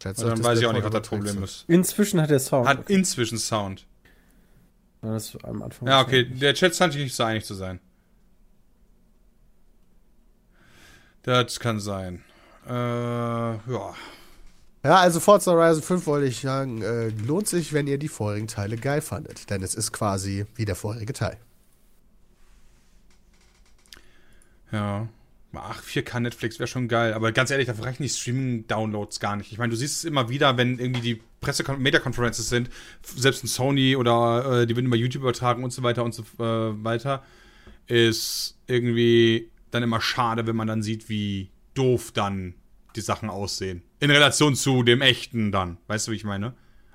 Schätze, dann weiß ich auch nicht, was Port das Problem ist. äh, inzwischen hat der Sound. Hat inzwischen Sound. Ja, das am Anfang Ja, okay. Der Chat scheint sich nicht so einig zu sein. Das kann sein. Äh, ja. Ja, also Forza Horizon 5 wollte ich sagen, äh, lohnt sich, wenn ihr die vorherigen Teile geil fandet. Denn es ist quasi wie der vorherige Teil. Ja. Ach, 4K Netflix wäre schon geil. Aber ganz ehrlich, dafür reichen die Streaming-Downloads gar nicht. Ich meine, du siehst es immer wieder, wenn irgendwie die Presse-Media-Conferences sind, f- selbst ein Sony oder äh, die werden über YouTube übertragen und so weiter und so äh, weiter, ist irgendwie dann immer schade, wenn man dann sieht, wie doof dann die Sachen aussehen. In Relation zu dem echten dann. Weißt du, wie ich meine?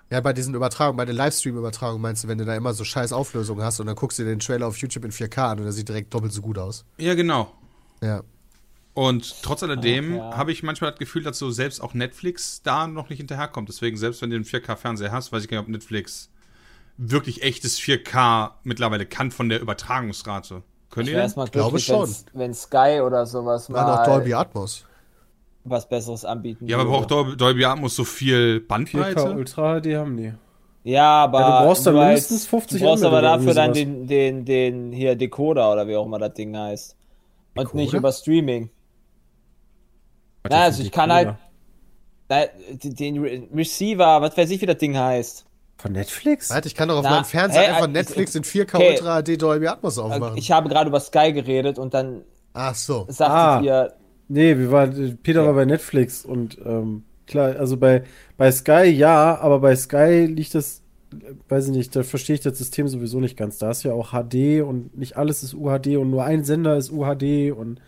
Ja, bei diesen Übertragungen, bei den Livestream-Übertragungen meinst du, wenn du da immer so scheiß Auflösungen hast und dann guckst du dir den Trailer auf YouTube in 4K an und der sieht direkt doppelt so gut aus. Ja, genau. Ja. Und trotz alledem ja. habe ich manchmal das Gefühl, dass so selbst auch Netflix da noch nicht hinterherkommt. Deswegen, selbst wenn du einen 4K-Fernseher hast, weiß ich gar nicht, ob Netflix wirklich echtes 4K mittlerweile kann von der Übertragungsrate. Könnt Ich erstmal Ich glaube glücklich, schon. wenn Sky oder sowas auch mal Dolby Atmos. was Besseres anbieten Ja, aber würde. braucht Dolby, Dolby Atmos so viel 4K Bandbreite? Ultra HD haben die. Ja, aber Ja, du brauchst dann mindestens 50 Du brauchst aber dafür dann den, den, den hier Decoder oder wie auch immer das Ding heißt. Und Decoder? nicht über Streaming. Was Na, also ich kann Decoder? halt na, den Re Receiver, was weiß ich, wie das Ding heißt. Von Netflix? Warte, ich kann doch auf Na, meinem Fernseher hä, einfach äh, Netflix in 4K okay. Ultra HD Dolby Atmos aufmachen. Ich habe gerade über Sky geredet und dann Ach so. sagtet Ah. ihr, Nee, wir waren, Peter war bei Netflix und ähm, klar, also bei, bei Sky ja, aber bei Sky liegt das, äh, weiß ich nicht, da verstehe ich das System sowieso nicht ganz. Da ist ja auch HD und nicht alles ist UHD und nur ein Sender ist UHD und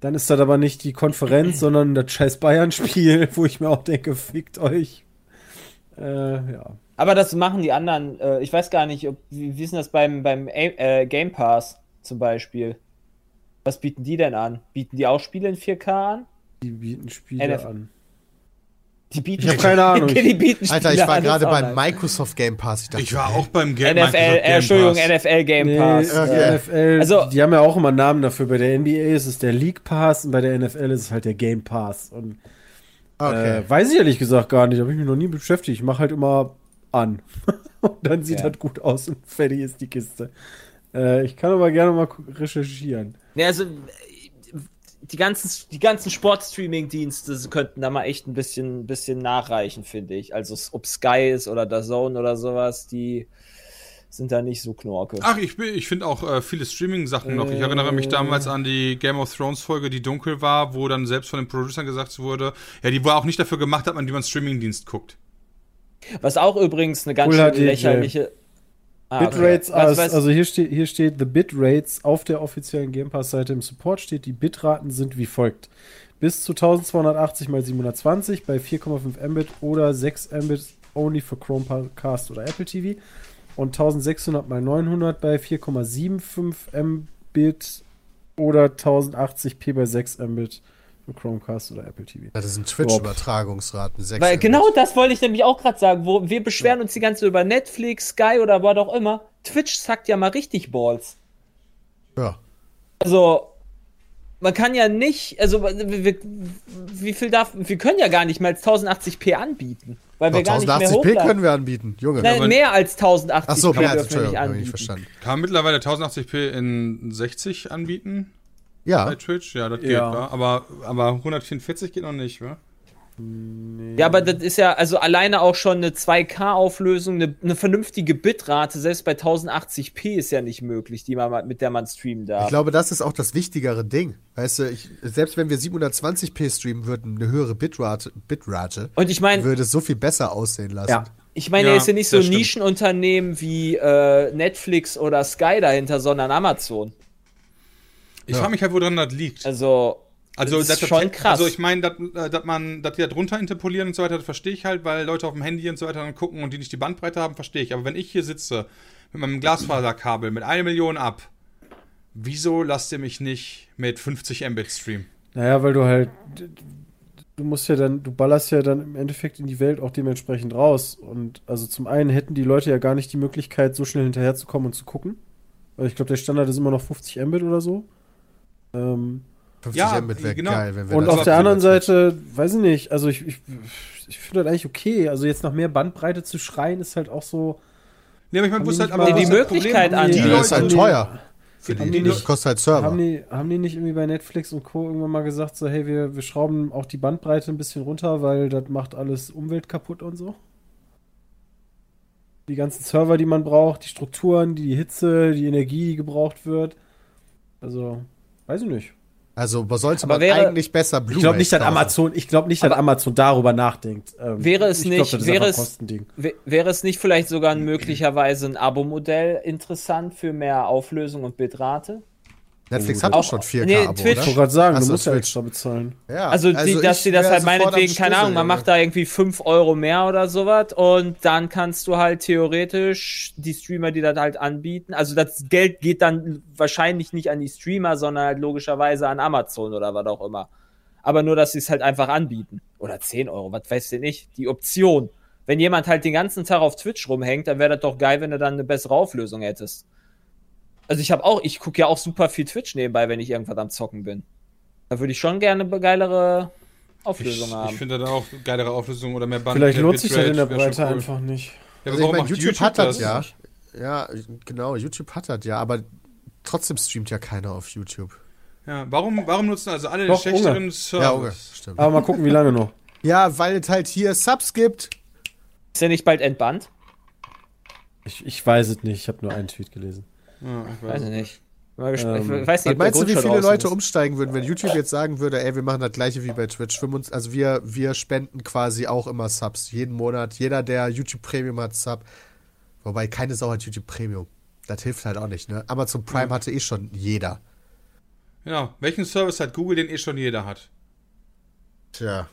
dann ist das aber nicht die Konferenz, sondern das scheiß Bayern-Spiel, wo ich mir auch denke, fickt euch. Äh, ja. Aber das machen die anderen, äh, ich weiß gar nicht, ob, wie, wie ist denn das beim, beim äh, Game Pass zum Beispiel? Was bieten die denn an? Bieten die auch Spiele in 4K an? Die bieten Spiele NF an. Die bieten Ich hab keine Ahnung. Okay, die bieten Alter, ich war gerade beim. Microsoft Game Pass. Ich, dachte, Ich war auch beim Game NFL, äh, Game Entschuldigung, Pass. NFL Game Nee, Pass. okay. der NFL, Also- die haben ja auch immer einen Namen dafür. Bei der NBA ist es der League Pass und bei der NFL ist es halt der Game Pass. Und Okay. äh, weiß ich ehrlich gesagt gar nicht, habe ich mich noch nie beschäftigt. Ich mache halt immer an. und dann sieht Ja. das gut aus und fertig ist die Kiste. Äh, ich kann aber gerne mal recherchieren. Ja, also die ganzen, die ganzen Sport-Streaming-Dienste könnten da mal echt ein bisschen, bisschen nachreichen, finde ich. Also ob Sky ist oder der Zone oder sowas, die sind da nicht so knorke. Ach, ich, bin- ich finde auch äh, viele Streaming-Sachen noch. Ich erinnere mich damals an die Game of Thrones-Folge, die dunkel war, wo dann selbst von den Producern gesagt wurde, ja, die war auch nicht dafür gemacht hat, man, wie man Streaming-Dienst guckt. Was auch übrigens eine ganz HD, lächerliche. Ah, okay. Bitrates, also, was- also hier steht, hier steht The Bitrates auf der offiziellen Game Pass-Seite im Support steht, die Bitraten sind wie folgt. Bis zu 1280 x 720 bei 4,5 Mbit oder 6 Mbit only für Chromecast oder Apple TV und 1600 x 900 bei 4,75 Mbit oder 1080p bei 6 Mbit Chromecast oder Apple TV. Das sind Twitch-Übertragungsraten. sechs Weil genau das wollte ich nämlich auch gerade sagen, wo wir beschweren uns die ganze Zeit über Netflix, Sky oder was auch immer. Twitch zackt ja mal richtig Balls. Ja. Also, man kann ja nicht, also wir, wie viel darf, wir können ja gar nicht mehr als 1080p anbieten, weil wir Doch, gar nicht mehr 1080p hochladen. können wir anbieten, Junge. Nein, mehr als 1080p Ach so, mehr als dürfen wir nicht anbieten. verstanden. Kann man mittlerweile 1080p in 60 anbieten Ja, bei Twitch? Ja, das geht, Ja. wa? Aber, aber 144 geht noch nicht, wa? Ja, aber das ist ja, also alleine auch schon eine 2K-Auflösung, eine, eine vernünftige Bitrate, selbst bei 1080p ist ja nicht möglich, die man, mit der man streamen darf. Ich glaube, das ist auch das wichtigere Ding. Weißt du, ich, selbst wenn wir 720p streamen würden, eine höhere Bitrate, Bitrate Und ich meine, würde es so viel besser aussehen lassen. Ja. ich meine, Ja, er ist ja nicht so ein. Nischenunternehmen wie äh, Netflix oder Sky dahinter, sondern Amazon. Ich frage mich halt, woran das liegt. Also, Also, das ist das- schon krass. Also, ich meine, dass äh, dass man, dass die da drunter interpolieren und so weiter, das verstehe ich halt, weil Leute auf dem Handy und so weiter dann gucken und die nicht die Bandbreite haben, verstehe ich. Aber wenn ich hier sitze mit meinem Glasfaserkabel mit einer Million ab, wieso lasst ihr mich nicht mit 50 Mbit streamen? Naja, weil du halt. Du musst ja dann, du ballerst ja dann im Endeffekt in die Welt auch dementsprechend raus. Und also zum einen hätten die Leute ja gar nicht die Möglichkeit, so schnell hinterherzukommen und zu gucken. Weil ich glaube, der Standard ist immer noch 50 Mbit oder so. Ähm, 50 Ja, Mbit wäre genau. geil, wenn wir und das auf der anderen Seite, weiß ich nicht, also ich, ich, ich finde das eigentlich okay. Also jetzt nach mehr Bandbreite zu schreien, ist halt auch so. Nee, aber ich meine, die halt aber Die das Möglichkeit an- Die das ist halt die- teuer. Für die, die das nicht- kostet halt Server. Haben die, haben die nicht irgendwie bei Netflix und Co. irgendwann mal gesagt, so, hey, wir, wir schrauben auch die Bandbreite ein bisschen runter, weil das macht alles Umwelt kaputt und so? Die ganzen Server, die man braucht, die Strukturen, die Hitze, die Energie, die gebraucht wird. Also, weiß ich nicht. Also was sollte Aber man wäre- eigentlich besser Blu-ray Ich glaube nicht, dass? Amazon, ich glaube nicht, dass Amazon darüber nachdenkt. Ähm, Wäre es ich nicht- glaub, wäre es- wäre es nicht vielleicht sogar möglicherweise ein Abo-Modell interessant für mehr Auflösung und Bitrate? Netflix hat Auch- doch schon 4K nee, Abo, Twitch- Ich wollte gerade sagen, Ach du so, musst ja Twitch. extra bezahlen. Ja, Also, die, dass ich die das wär halt meinetwegen, keine Ahnung, man macht da irgendwie 5 Euro mehr oder sowas und dann kannst du halt theoretisch die Streamer, die das halt anbieten, also das Geld geht dann wahrscheinlich nicht an die Streamer, sondern halt logischerweise an Amazon oder was auch immer. Aber nur, dass sie es halt einfach anbieten. Oder 10 Euro, was weiß ich nicht. Die Option. Wenn jemand halt den ganzen Tag auf Twitch rumhängt, dann wäre das doch geil, wenn du dann eine bessere Auflösung hättest. Also ich habe auch, ich gucke ja auch super viel Twitch nebenbei, wenn ich irgendwas am Zocken bin. Da würde ich schon gerne eine geilere Auflösung Ich, haben. ich finde da auch geilere Auflösung oder mehr Band. Vielleicht lohnt sich das in der Breite cool. einfach nicht. Ja, Also aber ich warum meine, macht YouTube, hat das, ja. Ja, genau, YouTube hat das ja, aber trotzdem streamt ja keiner auf YouTube. Ja, warum, warum nutzen also alle Doch, den schlechteren Unge. Service? Ja, okay, stimmt. Aber mal gucken, wie lange noch. Ja, weil es halt hier Subs gibt. Ist der nicht bald entbannt? Ich, ich weiß es nicht, ich habe nur einen Tweet gelesen. Ja, ich Weiß weiß. ich nicht. Mal Ähm, ich weiß nicht, meinst du, wie viele Leute draußen umsteigen würden, wenn YouTube jetzt sagen würde, ey, wir machen das gleiche wie bei Twitch? 25 Also wir, wir spenden quasi auch immer Subs. Jeden Monat. Jeder, der YouTube Premium hat, Sub. Wobei keine Sau hat YouTube Premium. Das hilft halt auch nicht, ne? Amazon Prime hatte eh schon jeder. Genau. Welchen Service hat Google, den eh schon jeder hat? Tja.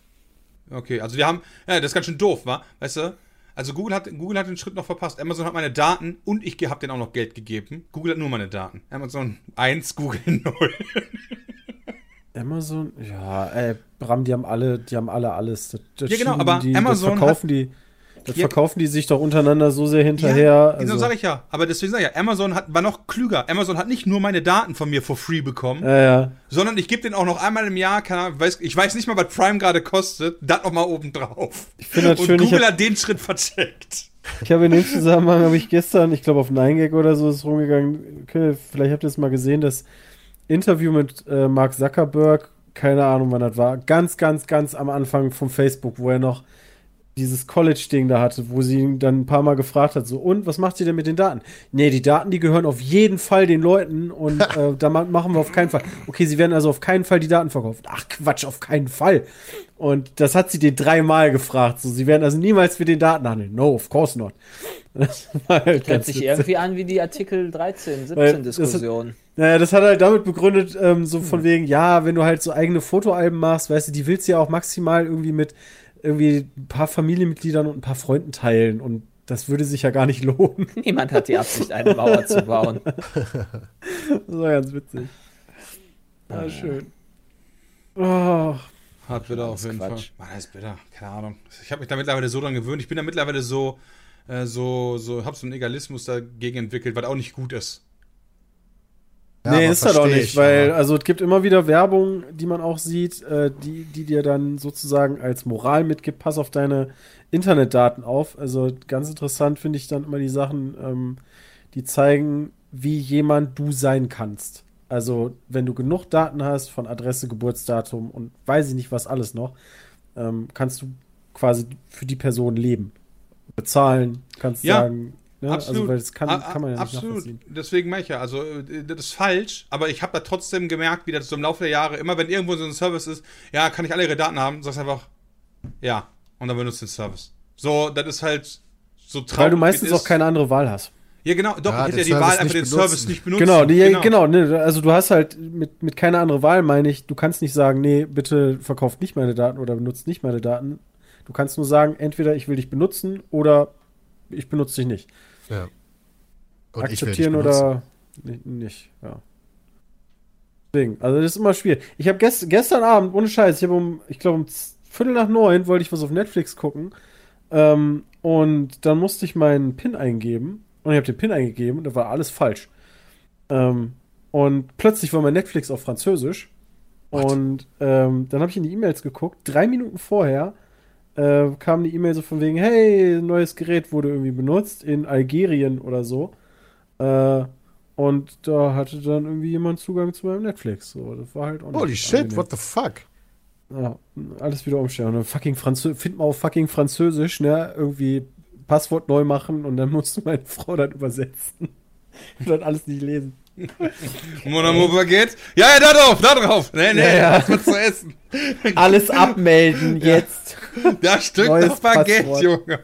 Okay, also die haben, ja, das ist ganz schön doof, wa? Weißt du? Also Google hat, Google hat den Schritt noch verpasst. Amazon hat meine Daten und ich habe denen auch noch Geld gegeben. Google hat nur meine Daten. Amazon 1, Google 0. Amazon, ja, ey, Bram, die haben alle, die haben alle alles. Das, das Ja, genau, aber die, Amazon verkaufen die, das Ja. verkaufen die sich doch untereinander so sehr hinterher. Ja, genau also, sage ich ja. Aber deswegen sage ich ja, Amazon hat, war noch klüger. Amazon hat nicht nur meine Daten von mir for free bekommen, ja, ja. sondern ich gebe denen auch noch einmal im Jahr, keine Ahnung, weiß, ich weiß nicht mal, was Prime gerade kostet, das noch mal oben drauf. Ich finde das und schön, ich Google hab- hat den Schritt vercheckt. Ich habe in dem Zusammenhang, habe ich gestern, ich glaube auf 9gag oder so ist rumgegangen, okay, vielleicht habt ihr es mal gesehen, das Interview mit äh, Mark Zuckerberg, keine Ahnung wann das war, ganz, ganz, ganz am Anfang von Facebook, wo er noch dieses College-Ding da hatte, wo sie ihn dann ein paar Mal gefragt hat, so, und was macht ihr denn mit den Daten? Nee, die Daten, die gehören auf jeden Fall den Leuten und äh, da ma- machen wir auf keinen Fall. Okay, sie werden also auf keinen Fall die Daten verkaufen. Ach Quatsch, auf keinen Fall. Und das hat sie den dreimal gefragt. So, sie werden also niemals mit den Daten handeln. No, of course not. Das war halt Hört sich witzig. irgendwie an wie die Artikel 13, Weil 17 das- Diskussion. Naja, das hat er halt damit begründet, ähm, so von wegen, ja, wenn du halt so eigene Fotoalben machst, weißt du, die willst du ja auch maximal irgendwie mit irgendwie ein paar Familienmitgliedern und ein paar Freunden teilen und das würde sich ja gar nicht lohnen. Niemand hat die Absicht, eine Mauer zu bauen. Das war ganz witzig. Ja, schön. Oh, Hat bitter auf jeden Quatsch. Fall. Mann, das ist bitter. Keine Ahnung. Ich habe mich da mittlerweile so dran gewöhnt. Ich bin da mittlerweile so, äh, so, so, hab so einen Egalismus dagegen entwickelt, was auch nicht gut ist. Ja, nee, ist das auch versteh nicht, ich, weil, aber- also es gibt immer wieder Werbung, die man auch sieht, äh, die, die dir dann sozusagen als Moral mitgibt, pass auf deine Internetdaten auf. Also ganz interessant finde ich dann immer die Sachen, ähm, die zeigen, wie jemand du sein kannst. Also wenn du genug Daten hast von Adresse, Geburtsdatum und weiß ich nicht was alles noch, ähm, kannst du quasi für die Person leben. Bezahlen, kannst Ja, sagen. Ne? Absolut. Also, weil das kann, A- kann man ja nicht Absolut. Deswegen meine ich ja, also äh, das ist falsch, aber ich habe da trotzdem gemerkt, wie das so im Laufe der Jahre, immer wenn irgendwo so ein Service ist, ja, kann ich alle ihre Daten haben, sagst einfach, ja, und dann benutzt den Service. So, das ist halt so traurig. Weil du wie meistens es auch ist. keine andere Wahl hast. Ja, genau, doch, Ja, ich hätte ja die Service Wahl, einfach den benutzen. Service nicht benutzen. Genau, die, genau. ne, also du hast halt mit, mit keiner andere Wahl, meine ich, du kannst nicht sagen, nee, bitte verkauft nicht meine Daten oder benutzt nicht meine Daten. Du kannst nur sagen, entweder ich will dich benutzen oder ich benutze dich nicht. Ja. Und Akzeptieren oder nicht, ja. Deswegen, also das ist immer schwierig. Ich habe gest, gestern Abend, ohne Scheiß, ich habe um, ich glaube um Viertel nach neun wollte ich was auf Netflix gucken. Ähm, und dann musste ich meinen PIN eingeben. Und ich habe den PIN eingegeben und da war alles falsch. Ähm, und plötzlich war mein Netflix auf Französisch. Und ähm, dann habe ich in die E-Mails geguckt. Drei Minuten vorher äh, kam die E-Mail so von wegen, hey, neues Gerät wurde irgendwie benutzt in Algerien oder so. Äh, und da hatte dann irgendwie jemand Zugang zu meinem Netflix. So, das war halt Holy shit, angenehm. what the fuck? Ja, alles wieder umstellen. Und dann fucking Französisch, find mal auf fucking Französisch, ne? Irgendwie Passwort neu machen und dann musst du meine Frau dann übersetzen. Und dann alles nicht lesen. Mon amour baguette. Ja, ja, da drauf, da drauf. Nee, nee, Ja, ja. was wird zu essen. Alles abmelden jetzt. Da Stück Neues noch Baguette, Passwort. Junge.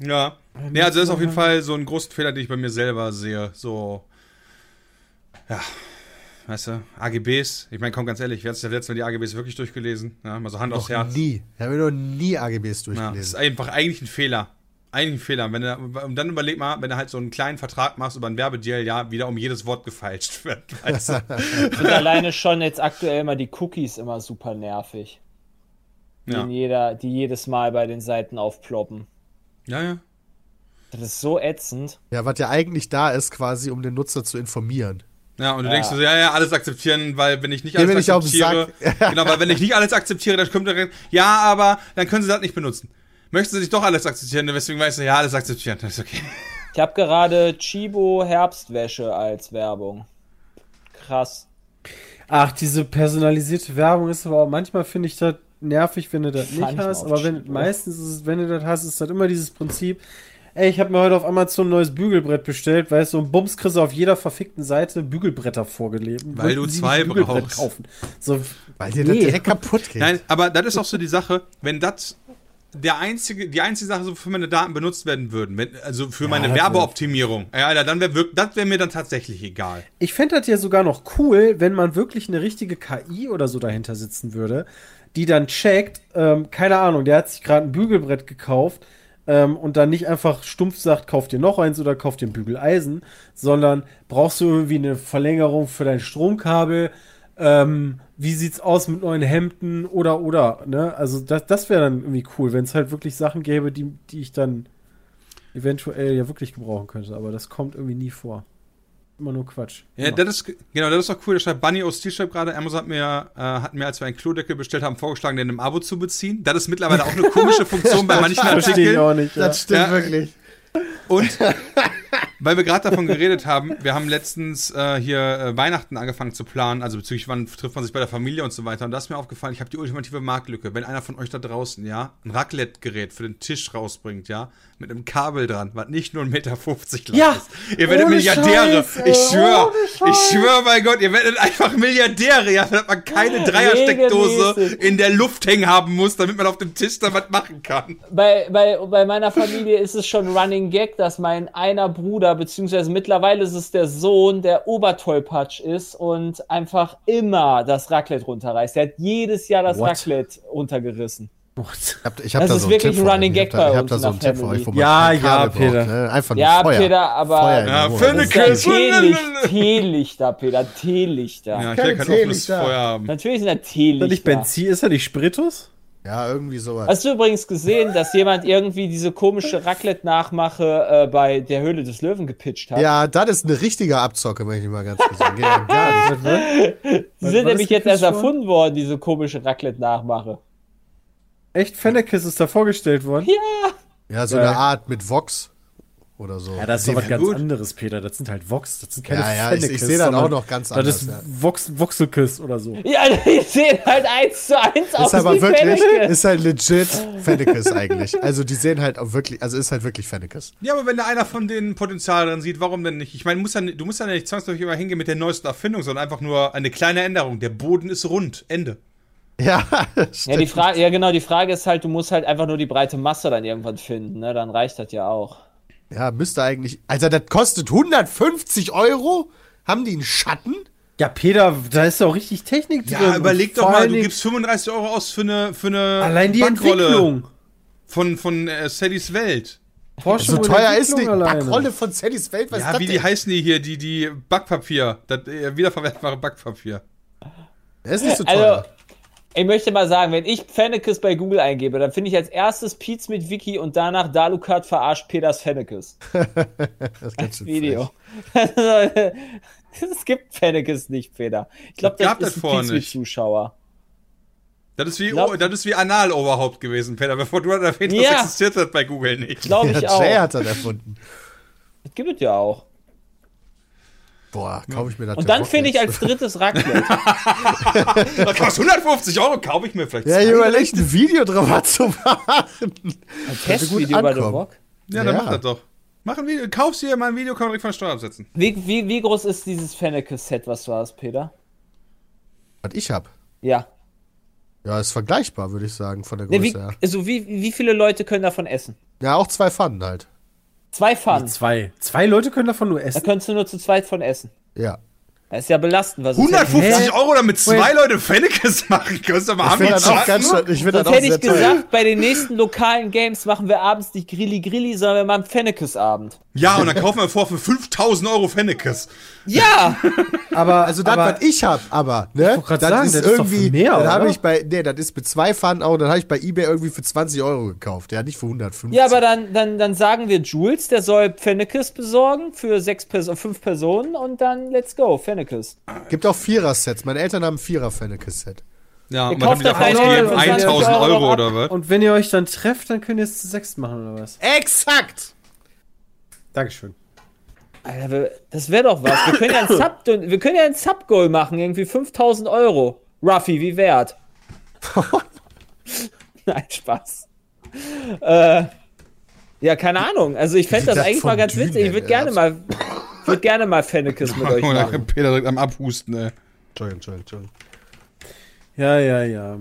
ja. Nee, also das ist auf jeden Fall so ein großer Fehler, den ich bei mir selber sehe. So, ja, weißt du, AGBs. Ich meine, komm ganz ehrlich, wer hat sich das letzte Mal die AGBs wirklich durchgelesen? Ja, mal so Hand aufs Noch Herz. nie. Ich habe noch nie AGBs Ja, das ist durchgelesen. einfach eigentlich ein Fehler. Eigentlich ein Fehler. Wenn du, und dann überleg mal, wenn du halt so einen kleinen Vertrag machst über einen Werbedeal, ja, wieder um jedes Wort gefeilscht wird. Weißt du? Und alleine schon jetzt aktuell mal die Cookies immer super nervig. Die, ja. in jeder, die jedes Mal bei den Seiten aufploppen. ja, ja. Das ist so ätzend. Ja, was ja eigentlich da ist, quasi, um den Nutzer zu informieren. Ja, und du Ja. denkst so, ja, ja, alles akzeptieren, weil wenn ich nicht alles den akzeptiere, genau, weil wenn ich nicht alles akzeptiere, dann kommt direkt, ja, aber dann können sie das nicht benutzen. Möchten sie nicht doch alles akzeptieren, deswegen weißt du, ja, alles akzeptieren, das ist okay. Ich habe gerade Chibo Herbstwäsche als Werbung. Krass. Ach, diese personalisierte Werbung ist aber auch, manchmal finde ich das nervig, wenn du das nicht hast. Aber wenn, meistens ist es, wenn du das hast, ist das immer dieses Prinzip. Ey, ich habe mir heute auf Amazon ein neues Bügelbrett bestellt, weißt du, und bums kriegst du auf jeder verfickten Seite Bügelbretter vorgelegt. Weil du zwei ein brauchst. Kaufen. So, Weil dir das nee. direkt kaputt geht. Nein, aber das ist auch so die Sache, wenn das der einzige, die einzige Sache, so für meine Daten benutzt werden würden, wenn, also für meine das wär- Werbeoptimierung, ja, Alter, dann wäre das wäre mir dann tatsächlich egal. Ich fände das ja sogar noch cool, wenn man wirklich eine richtige KI oder so dahinter sitzen würde, die dann checkt, ähm, keine Ahnung, der hat sich gerade ein Bügelbrett gekauft ähm, und dann nicht einfach stumpf sagt, kauf dir noch eins oder kauf dir ein Bügeleisen, sondern brauchst du irgendwie eine Verlängerung für dein Stromkabel, ähm, wie sieht's aus mit neuen Hemden oder oder, ne? Also das, das wäre dann irgendwie cool, wenn es halt wirklich Sachen gäbe, die, die ich dann eventuell ja wirklich gebrauchen könnte, aber das kommt irgendwie nie vor. Immer nur Quatsch. Ja, das ist, genau, das ist doch cool. Da schreibt Bunny aus schreibt gerade, Amazon hat mir, äh, hat mir, als wir einen Klodeckel bestellt haben, vorgeschlagen, den im Abo zu beziehen. Das ist mittlerweile auch eine komische Funktion bei manchen Verstehe ich Artikeln. auch das stimmt Ja. wirklich. Und weil wir gerade davon geredet haben, wir haben letztens äh, hier äh, Weihnachten angefangen zu planen, also bezüglich wann trifft man sich bei der Familie und so weiter. Und da ist mir aufgefallen, ich habe die ultimative Marktlücke. Wenn einer von euch da draußen, ja, ein Raclette-Gerät für den Tisch rausbringt, ja, mit einem Kabel dran, was nicht nur 1,50 Meter lang Ja, ist. Ihr werdet Milliardäre. Scheiß, ich schwöre, ich schwöre bei Gott, ihr werdet einfach Milliardäre, ja, damit man keine Dreiersteckdose in der Luft hängen haben muss, damit man auf dem Tisch da was machen kann. Bei, bei, bei meiner Familie ist es schon Running Gag, dass mein einer Bruder, beziehungsweise mittlerweile ist es der Sohn, der Obertollpatsch ist und einfach immer das Raclette runterreißt. Der hat jedes Jahr das What? Raclette runtergerissen. What? Ich hab, Das da ist so wirklich ein für Running euch. Gag Ich hab da, bei ich hab uns da in so einen der Tipp für euch, wo man Ja, ja, Kabel braucht, Peter. ne? Einfach nur Ja, Feuer. Peter, aber Feuer Ja, Wohnung. Phil- das ist ein Teelicht. Teelicht, Teelichter, Peter, Teelichter. Ja, ich will kein offenes Teelichter. Feuer haben. Natürlich sind da Ist das Teelichter. nicht Benzin? Ist das nicht Spiritus? Ja, irgendwie sowas. Hast du übrigens gesehen, dass jemand irgendwie diese komische Raclette-Nachmache äh, bei der Höhle des Löwen gepitcht hat? Ja, das ist eine richtige Abzocke, möchte ich mal ganz kurz sagen. Geht ja gar nicht. Die Was- sind was nämlich jetzt das erst erfunden worden, diese komische Raclette-Nachmache. Echt? Fennekes ist da vorgestellt worden? Ja, so Geil. eine Art mit Vox. Oder so. Ja, das ist was ganz gut. anderes, Peter. Das sind halt Vox. Das sind keine Ja, ja, ich- ich sehe das auch noch ganz Das anders, ist ja. Vox, Voxelkiss oder so. Ja, die sehen halt eins zu eins aus ist aber wirklich, Fenneke. ist halt legit Fennekes eigentlich. Also die sehen halt auch wirklich, also ist halt wirklich Fennekes. Ja, aber wenn da einer von denen Potenzial drin sieht, warum denn nicht? Ich meine, du musst ja nicht zwangsläufig immer hingehen mit der neuesten Erfindung, sondern einfach nur eine kleine Änderung. Der Boden ist rund. Ende. Ja, Ja, die Frage, ja, genau, die Frage ist halt, du musst halt einfach nur die breite Masse dann irgendwann finden, ne? Dann reicht das ja auch. Ja, müsste eigentlich. Also das kostet 150 Euro? Haben die einen Schatten? Ja, Peter, da ist doch richtig Technik drin. Ja, überleg doch mal, du gibst 35 Euro aus für eine, für eine allein die Backrolle Entwicklung. von, von äh, Sallys Welt. Forschung So und teuer ist die alleine. Backrolle von Sallys Welt. Was ist Ja, wie die heißen die hier? Die, die Backpapier. Das äh, wiederverwertbare Backpapier. Das ist nicht so Also, teuer. Ich möchte mal sagen, wenn ich Fennekes bei Google eingebe, dann finde ich als erstes Pietz mit Wiki und danach Dalukat verarscht Peters Fennekes. das schön Video. es gibt Fennekes nicht, Peter. Ich glaube, Das das das ist ein vorher Pietz mit nicht. Zuschauer. Das ist wie, Glaub- das ist wie Analoberhaupt gewesen, Peter. Bevor du das erwähnt hast, Ja. existiert das bei Google nicht. Glaube ich Ja, auch. Jay hat das erfunden. Das gibt es ja auch. Boah, kaufe ich mir das Und dann finde ich als drittes Raclette. Das kostet 150 Euro, kaufe ich mir vielleicht. Ja, ich überlege, ein Video drüber zu machen. Ein Testvideo bei The. Rock. Ja, dann Ja. mach das doch. Mach ein Video, kaufst dir mal ein Video, kann man direkt von der Steuer absetzen. Wie, wie, wie groß ist dieses Fennekes-Set, was du hast, Peter? Was ich hab. Ja. Ja, ist vergleichbar, würde ich sagen, von der Größe wie, her. also wie, wie viele Leute können davon essen? Ja, auch zwei Pfannen halt. Zwei Pfannen. Zwei. Zwei Leute können davon nur Da essen. könntest du nur zu zweit von essen. Ja. Das ist ja belastend. Was ist denn- 150 Hä? Euro, damit zwei Wait. Leute Fennekes machen. Mal Ich finde das auch ganz ich das Sonst auch hätte ich gesagt, bei den nächsten lokalen Games machen wir abends nicht Grilli Grilli, sondern wir machen Fennekes-Abend. Ja, und dann kaufen wir vor für 5000 Euro Fennekes. Ja! Aber, Also das, aber was ich hab, aber, ne? grad das sagen, ist das ist doch irgendwie, für mehr, dann habe ich bei, nee, das ist mit zwei Pfannen auch, dann habe ich bei eBay irgendwie für 20 Euro gekauft. Ja, nicht für 150. Ja, aber dann, dann, dann sagen wir Jules, der soll Fennekes besorgen für sechs Person, fünf Personen und dann let's go, Fennekes. Gibt auch Vierer-Sets. Meine Eltern haben ein Vierer-Fennekes-Set. Ja, Ihr die doch davon eine ausgegeben? für 20 1000 Euro Euro ab. oder was? Und wenn ihr euch dann trefft, dann könnt ihr es zu sechs machen, oder was? Exakt! Dankeschön. Alter, das wäre doch was. Wir können ja ein Sub, wir können ja ein Sub-Goal machen, irgendwie 5000 Euro. Ruffy, wie wert? Nein, Spaß. Äh, ja, keine Ahnung. Also ich fände das eigentlich mal ganz witzig. Ich würde gerne mal, ich würde gerne mal Fennekes mit euch machen. Peter direkt am Abhusten, ey. Entschuldigung, Entschuldigung, Entschuldigung. Ja, ja, ja.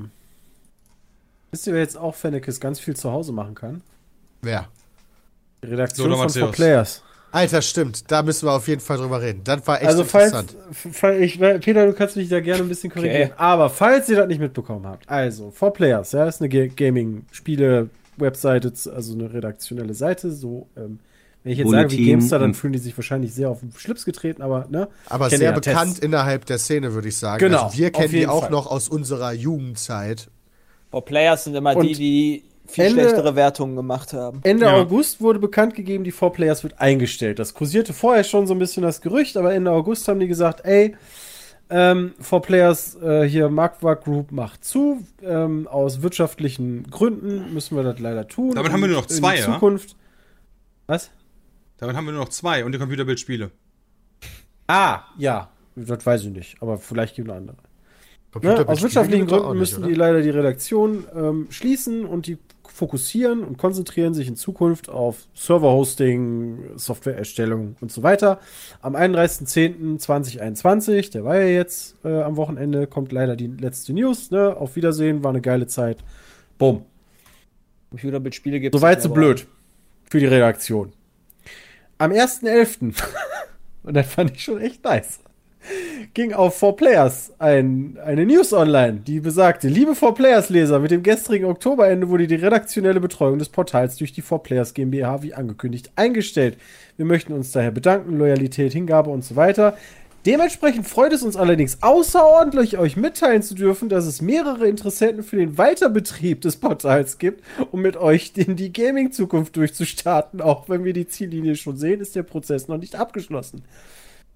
Wisst ihr, wer jetzt auch Fennekes ganz viel zu Hause machen kann? Wer? Die Redaktion So, von Matthäus. 4Players. Alter, stimmt. Da müssen wir auf jeden Fall drüber reden. Das war echt Also falls, interessant. falls ich, Peter, du kannst mich da gerne ein bisschen korrigieren. Okay. Aber falls ihr das nicht mitbekommen habt, also 4Players, ja, ist eine Ga- Gaming-Spiele-Webseite, also eine redaktionelle Seite. So, ähm, wenn ich jetzt sage wie Gamestar, dann fühlen die sich wahrscheinlich sehr auf den Schlips getreten, aber ne? Aber sehr ja bekannt Tests. innerhalb der Szene, würde ich sagen. Genau, Also wir kennen die auch Fall. noch aus unserer Jugendzeit. Boah, Players sind immer Und die, die viel Ende- schlechtere Wertungen gemacht haben. Ende Ja. August wurde bekannt gegeben, die 4Players wird eingestellt. Das kursierte vorher schon so ein bisschen das Gerücht, aber Ende August haben die gesagt, ey, ähm, 4Players äh, hier Marktwag Group macht zu. Ähm, aus wirtschaftlichen Gründen müssen wir das leider tun. Damit haben wir nur noch zwei, in ja? Zukunft. Was? Damit haben wir nur noch zwei und die Computerbildspiele. Ah, ja. Das weiß ich nicht, aber vielleicht gibt es andere. Ne? Aus wirtschaftlichen Gründen müssen nicht, die leider die Redaktion ähm, schließen und die fokussieren und konzentrieren sich in Zukunft auf Server-Hosting, Softwareerstellung und so weiter. Am 31.10.2021, der war ja jetzt äh, am Wochenende, kommt leider die letzte News. Ne? Auf Wiedersehen, war eine geile Zeit. Bumm. Computerbildspiele gibt Soweit so blöd. Für die Redaktion. Am 1.11. und das fand ich schon echt nice. Ging auf 4Players ein, eine News online, die besagte, liebe 4Players-Leser, mit dem gestrigen Oktoberende wurde die redaktionelle Betreuung des Portals durch die 4Players GmbH wie angekündigt eingestellt. Wir möchten uns daher bedanken, Loyalität, Hingabe und so weiter. Dementsprechend freut es uns allerdings außerordentlich, euch mitteilen zu dürfen, dass es mehrere Interessenten für den Weiterbetrieb des Portals gibt, um mit euch in die Gaming-Zukunft durchzustarten. Auch wenn wir die Ziellinie schon sehen, ist der Prozess noch nicht abgeschlossen.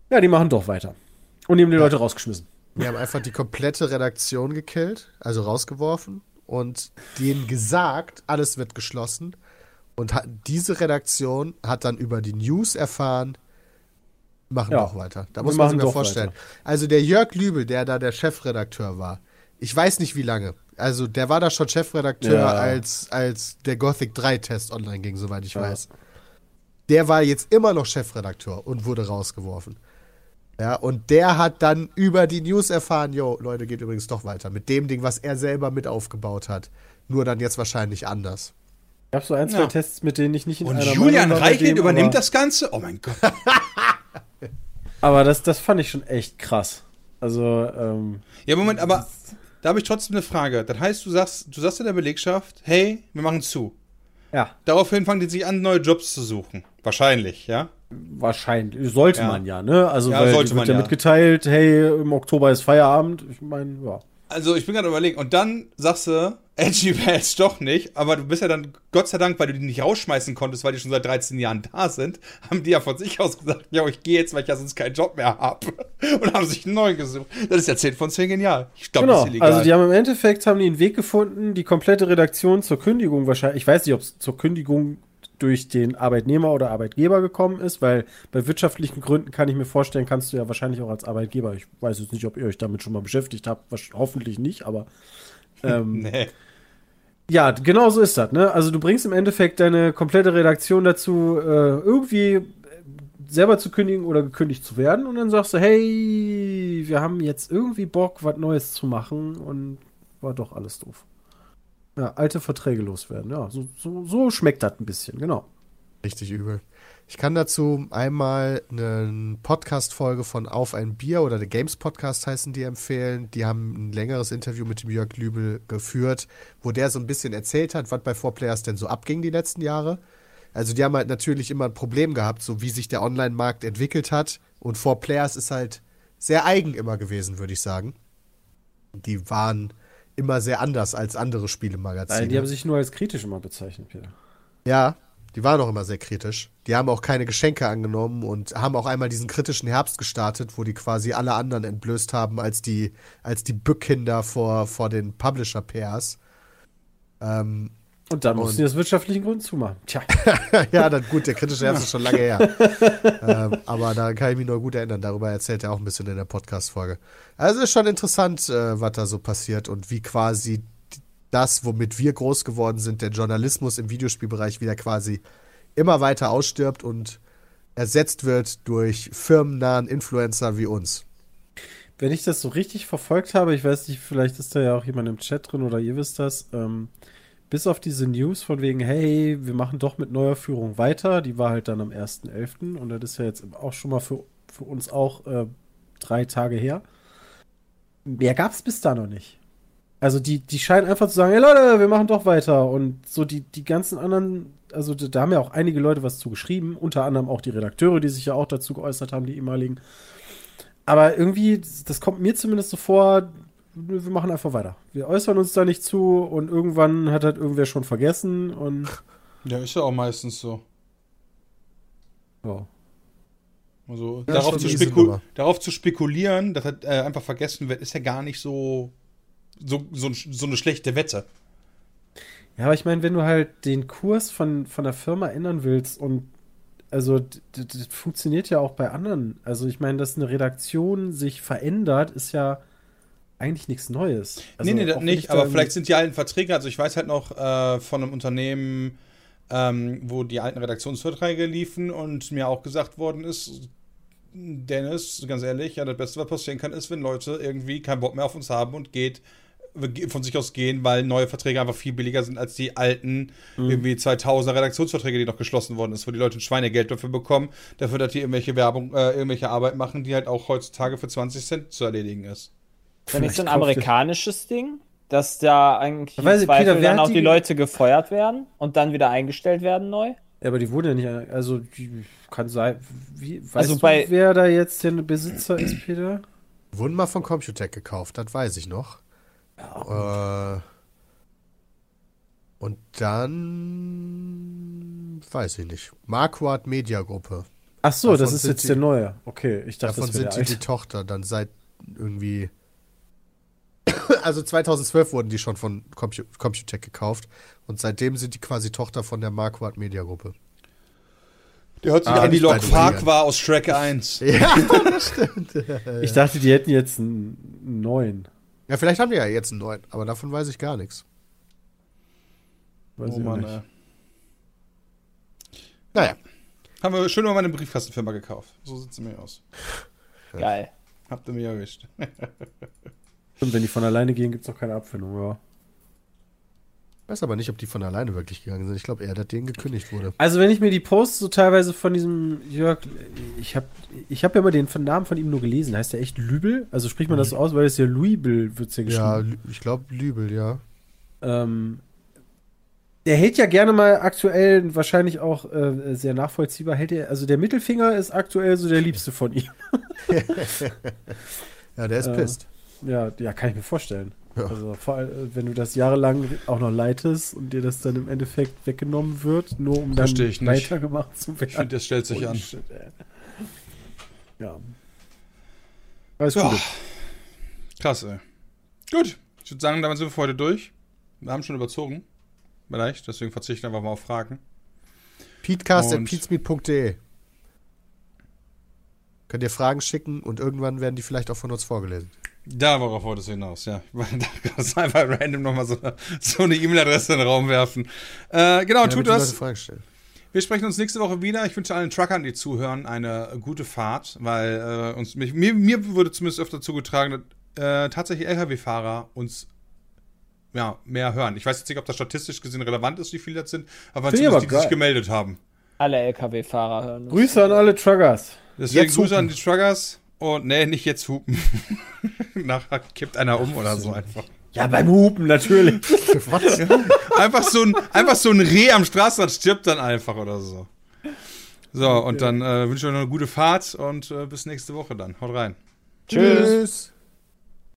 Ja, die machen doch weiter. Und die haben die Leute rausgeschmissen. Wir haben einfach die komplette Redaktion gekillt, also rausgeworfen und denen gesagt, alles wird geschlossen. Und diese Redaktion hat dann über die News erfahren, machen Ja. doch weiter. Da Wir muss man sich mal vorstellen. weiter. Also der Jörg Lübel, der da der Chefredakteur war, ich weiß nicht wie lange. Also der war da schon Chefredakteur, Ja. als, als der Gothic 3 Test online ging, soweit ich Ja. weiß. Der war jetzt immer noch Chefredakteur und wurde rausgeworfen. Ja, und der hat dann über die News erfahren, jo, Leute, geht übrigens doch weiter. Mit dem Ding, was er selber mit aufgebaut hat. Nur dann jetzt wahrscheinlich anders. Gab so ein, zwei Ja. Tests, mit denen ich nicht in Und einer Julian Reichelt dem, übernimmt das Ganze? Oh mein Gott. Aber das, das fand ich schon echt krass. Also, ähm, Ja, Moment, aber da habe ich trotzdem eine Frage. Das heißt, du sagst, du sagst in der Belegschaft, hey, wir machen zu. ja, Daraufhin fangen die sich an, neue Jobs zu suchen. Wahrscheinlich, ja? wahrscheinlich. Sollte Ja. man ja, ne? Also, Ja, weil sollte wird man ja ja. mitgeteilt, hey, im Oktober ist Feierabend. Ich meine, ja. Also, ich bin gerade überlegen. Und dann sagst du, Edgy wäre jetzt doch nicht, aber du bist ja dann, Gott sei Dank, weil du die nicht rausschmeißen konntest, weil die schon seit 13 Jahren da sind, haben die ja von sich aus gesagt, ja, ich gehe jetzt, weil ich ja sonst keinen Job mehr habe. Und haben sich einen neuen gesucht. Das ist ja 10 von 10 genial. Ich glaube, das Genau, ist illegal. also die haben im Endeffekt haben die einen Weg gefunden, die komplette Redaktion zur Kündigung wahrscheinlich, ich weiß nicht, ob es zur Kündigung durch den Arbeitnehmer oder Arbeitgeber gekommen ist, weil bei wirtschaftlichen Gründen kann ich mir vorstellen, kannst du ja wahrscheinlich auch als Arbeitgeber, ich weiß jetzt nicht, ob ihr euch damit schon mal beschäftigt habt, hoffentlich nicht, aber ähm, nee. Ja, genau so ist das, ne? Also du bringst im Endeffekt deine komplette Redaktion dazu, äh, irgendwie äh, selber zu kündigen oder gekündigt zu werden und dann sagst du, hey, wir haben jetzt irgendwie Bock, was Neues zu machen und war doch alles doof. Ja, alte Verträge loswerden, ja, so, so, so schmeckt das ein bisschen, genau. Richtig übel. Ich kann dazu einmal eine Podcast-Folge von Auf ein Bier oder der Games Podcast heißen die empfehlen. Die haben ein längeres Interview mit dem Jörg Lübel geführt, wo der so ein bisschen erzählt hat, was bei 4Players denn so abging die letzten Jahre. Also die haben halt natürlich immer ein Problem gehabt, so wie sich der Online-Markt entwickelt hat. Und 4Players ist halt sehr eigen immer gewesen, würde ich sagen. Die waren immer sehr anders als andere Spielemagazine. Weil die haben sich nur als kritisch immer bezeichnet, Peter. Ja, die waren auch immer sehr kritisch. Die haben auch keine Geschenke angenommen und haben auch einmal diesen kritischen Herbst gestartet, wo die quasi alle anderen entblößt haben als die, als die Bückkinder vor, vor den Publisher-Pairs. Ähm, Und dann mussten die aus wirtschaftlichen Gründen zumachen. Tja, ja, dann gut, der kritische Herbst ist schon lange her. ähm, aber da kann ich mich nur gut erinnern. Darüber erzählt er auch ein bisschen in der Podcast-Folge. Also ist schon interessant, äh, was da so passiert und wie quasi das, womit wir groß geworden sind, der Journalismus im Videospielbereich wieder quasi immer weiter ausstirbt und ersetzt wird durch firmennahen Influencer wie uns. wenn ich das so richtig verfolgt habe, ich weiß nicht, vielleicht ist da ja auch jemand im Chat drin oder ihr wisst das, ähm, bis auf diese News von wegen, hey, wir machen doch mit neuer Führung weiter, die war halt dann am 1.11. und das ist ja jetzt auch schon mal für, für uns auch äh, drei Tage her. Mehr gab es bis da noch nicht. Also die, die scheinen einfach zu sagen, hey Leute, wir machen doch weiter. Und so die, die ganzen anderen, also da haben ja auch einige Leute was zu geschrieben, unter anderem auch die Redakteure, die sich ja auch dazu geäußert haben, die ehemaligen. Aber irgendwie, das kommt mir zumindest so vor, wir machen einfach weiter. Wir äußern uns da nicht zu und irgendwann hat halt irgendwer schon vergessen und Ja, ist ja auch meistens so. ja. Also Ja, darauf, zu darauf zu spekulieren, dass das äh, einfach vergessen wird, ist ja gar nicht so, so, so, so eine schlechte Wette. Ja, aber ich meine, wenn du halt den Kurs von, von der Firma ändern willst und also das funktioniert ja auch bei anderen. Also ich meine, dass eine Redaktion sich verändert, ist ja eigentlich nichts Neues. Also nee, nee, das nicht, aber vielleicht sind die alten Verträge, also ich weiß halt noch äh, von einem Unternehmen, ähm, wo die alten Redaktionsverträge liefen und mir auch gesagt worden ist, Dennis, ganz ehrlich, ja, das Beste, was passieren kann, ist, wenn Leute irgendwie keinen Bock mehr auf uns haben und geht, von sich aus gehen, weil neue Verträge einfach viel billiger sind als die alten irgendwie 2000er Redaktionsverträge, die noch geschlossen worden ist, wo die Leute ein Schweinegeld dafür bekommen, dafür, dass die irgendwelche Werbung, äh, irgendwelche Arbeit machen, die halt auch heutzutage für 20 Cent zu erledigen ist. Wenn nicht so ein amerikanisches Ding, dass da eigentlich Weiß ich, Peter, dann auch die die- Leute gefeuert werden und dann wieder eingestellt werden neu? Ja, aber die wurde ja nicht, also die kann sein, wie, weißt Also du, bei- wer da jetzt der Besitzer ist, Peter? Wurden mal von Computec gekauft, das weiß ich noch. Äh, und dann weiß ich nicht. Marquardt Media Gruppe. Ach so, das Davon ist sind jetzt die- der neue. Okay, ich dachte, Davon das sind die die. Tochter dann seit irgendwie Also 2012 wurden die schon von Compu Computec gekauft und seitdem sind die quasi Tochter von der Marquardt Media Gruppe. Der hört sich Ah, an wie Lok Farquhar aus Shrek 1. Ja, das stimmt. Ich dachte, die hätten jetzt einen neuen. Ja, vielleicht haben wir ja jetzt einen neuen, aber davon weiß ich gar nichts. Weiß Oh ich Mann, nicht. ey. Naja, Haben wir schön mal meine Briefkastenfirma gekauft. So sieht sie mir aus. Geil. Habt ihr mich erwischt. Stimmt, wenn die von alleine gehen, gibt es auch keine Abfindung, ja. Weiß aber nicht, ob die von alleine wirklich gegangen sind. Ich glaube eher, dass denen gekündigt wurde. Also wenn ich mir die Posts so teilweise von diesem Jörg, ich habe ich hab ja mal den Namen von ihm nur gelesen. Heißt der echt Lübel? Also spricht man das so aus, weil es ja Louisville wird ja geschrieben. Ja, ich glaube Lübel, ja. Ähm, der hält ja gerne mal aktuell, wahrscheinlich auch äh, sehr nachvollziehbar, hält er, also der Mittelfinger ist aktuell so der liebste von ihm. Ja, der ist Äh, pisst. Ja, ja, kann ich mir vorstellen. Ja. Also vor allem, äh, wenn du das jahrelang auch noch leitest und dir das dann im Endeffekt weggenommen wird, nur um dann weitergemacht zu werden. Ich finde, das stellt sich Holy an. shit, ey. Ja. Alles Ja. gut. Krass, ey. Gut. Ich würde sagen, damit sind wir für heute durch. Wir haben schon überzogen. Vielleicht, deswegen verzichte ich einfach mal auf Fragen. Und- Peatcast.peatsmeet.de Könnt ihr Fragen schicken und irgendwann werden die vielleicht auch von uns vorgelesen. Da worauf wolltest du hinaus, ja. Da kannst du einfach random nochmal so, eine- so eine E-Mail-Adresse in den Raum werfen. Äh, genau, Damit tut das. Wir sprechen uns nächste Woche wieder. Ich wünsche allen Truckern, die zuhören, eine gute Fahrt, weil äh, uns, mich, mir, mir wurde zumindest öfter zugetragen, dass äh, tatsächlich Lkw-Fahrer uns ja, mehr hören. Ich weiß jetzt nicht, ob das statistisch gesehen relevant ist, wie viele das sind, aber zumindest aber die, die sich gemeldet haben. Alle LKW-Fahrer hören. uns. Grüße an alle Truckers. Deswegen Jetzt Grüße an die Truckers und nee, nicht jetzt hupen. Nachher kippt einer um oder so einfach. Ja, beim Hupen natürlich. Was? Einfach so ein, einfach so ein Reh am Straßenrand stirbt dann einfach oder so. So, und dann äh, wünsche ich euch noch eine gute Fahrt und äh, bis nächste Woche dann. Haut rein. Tschüss.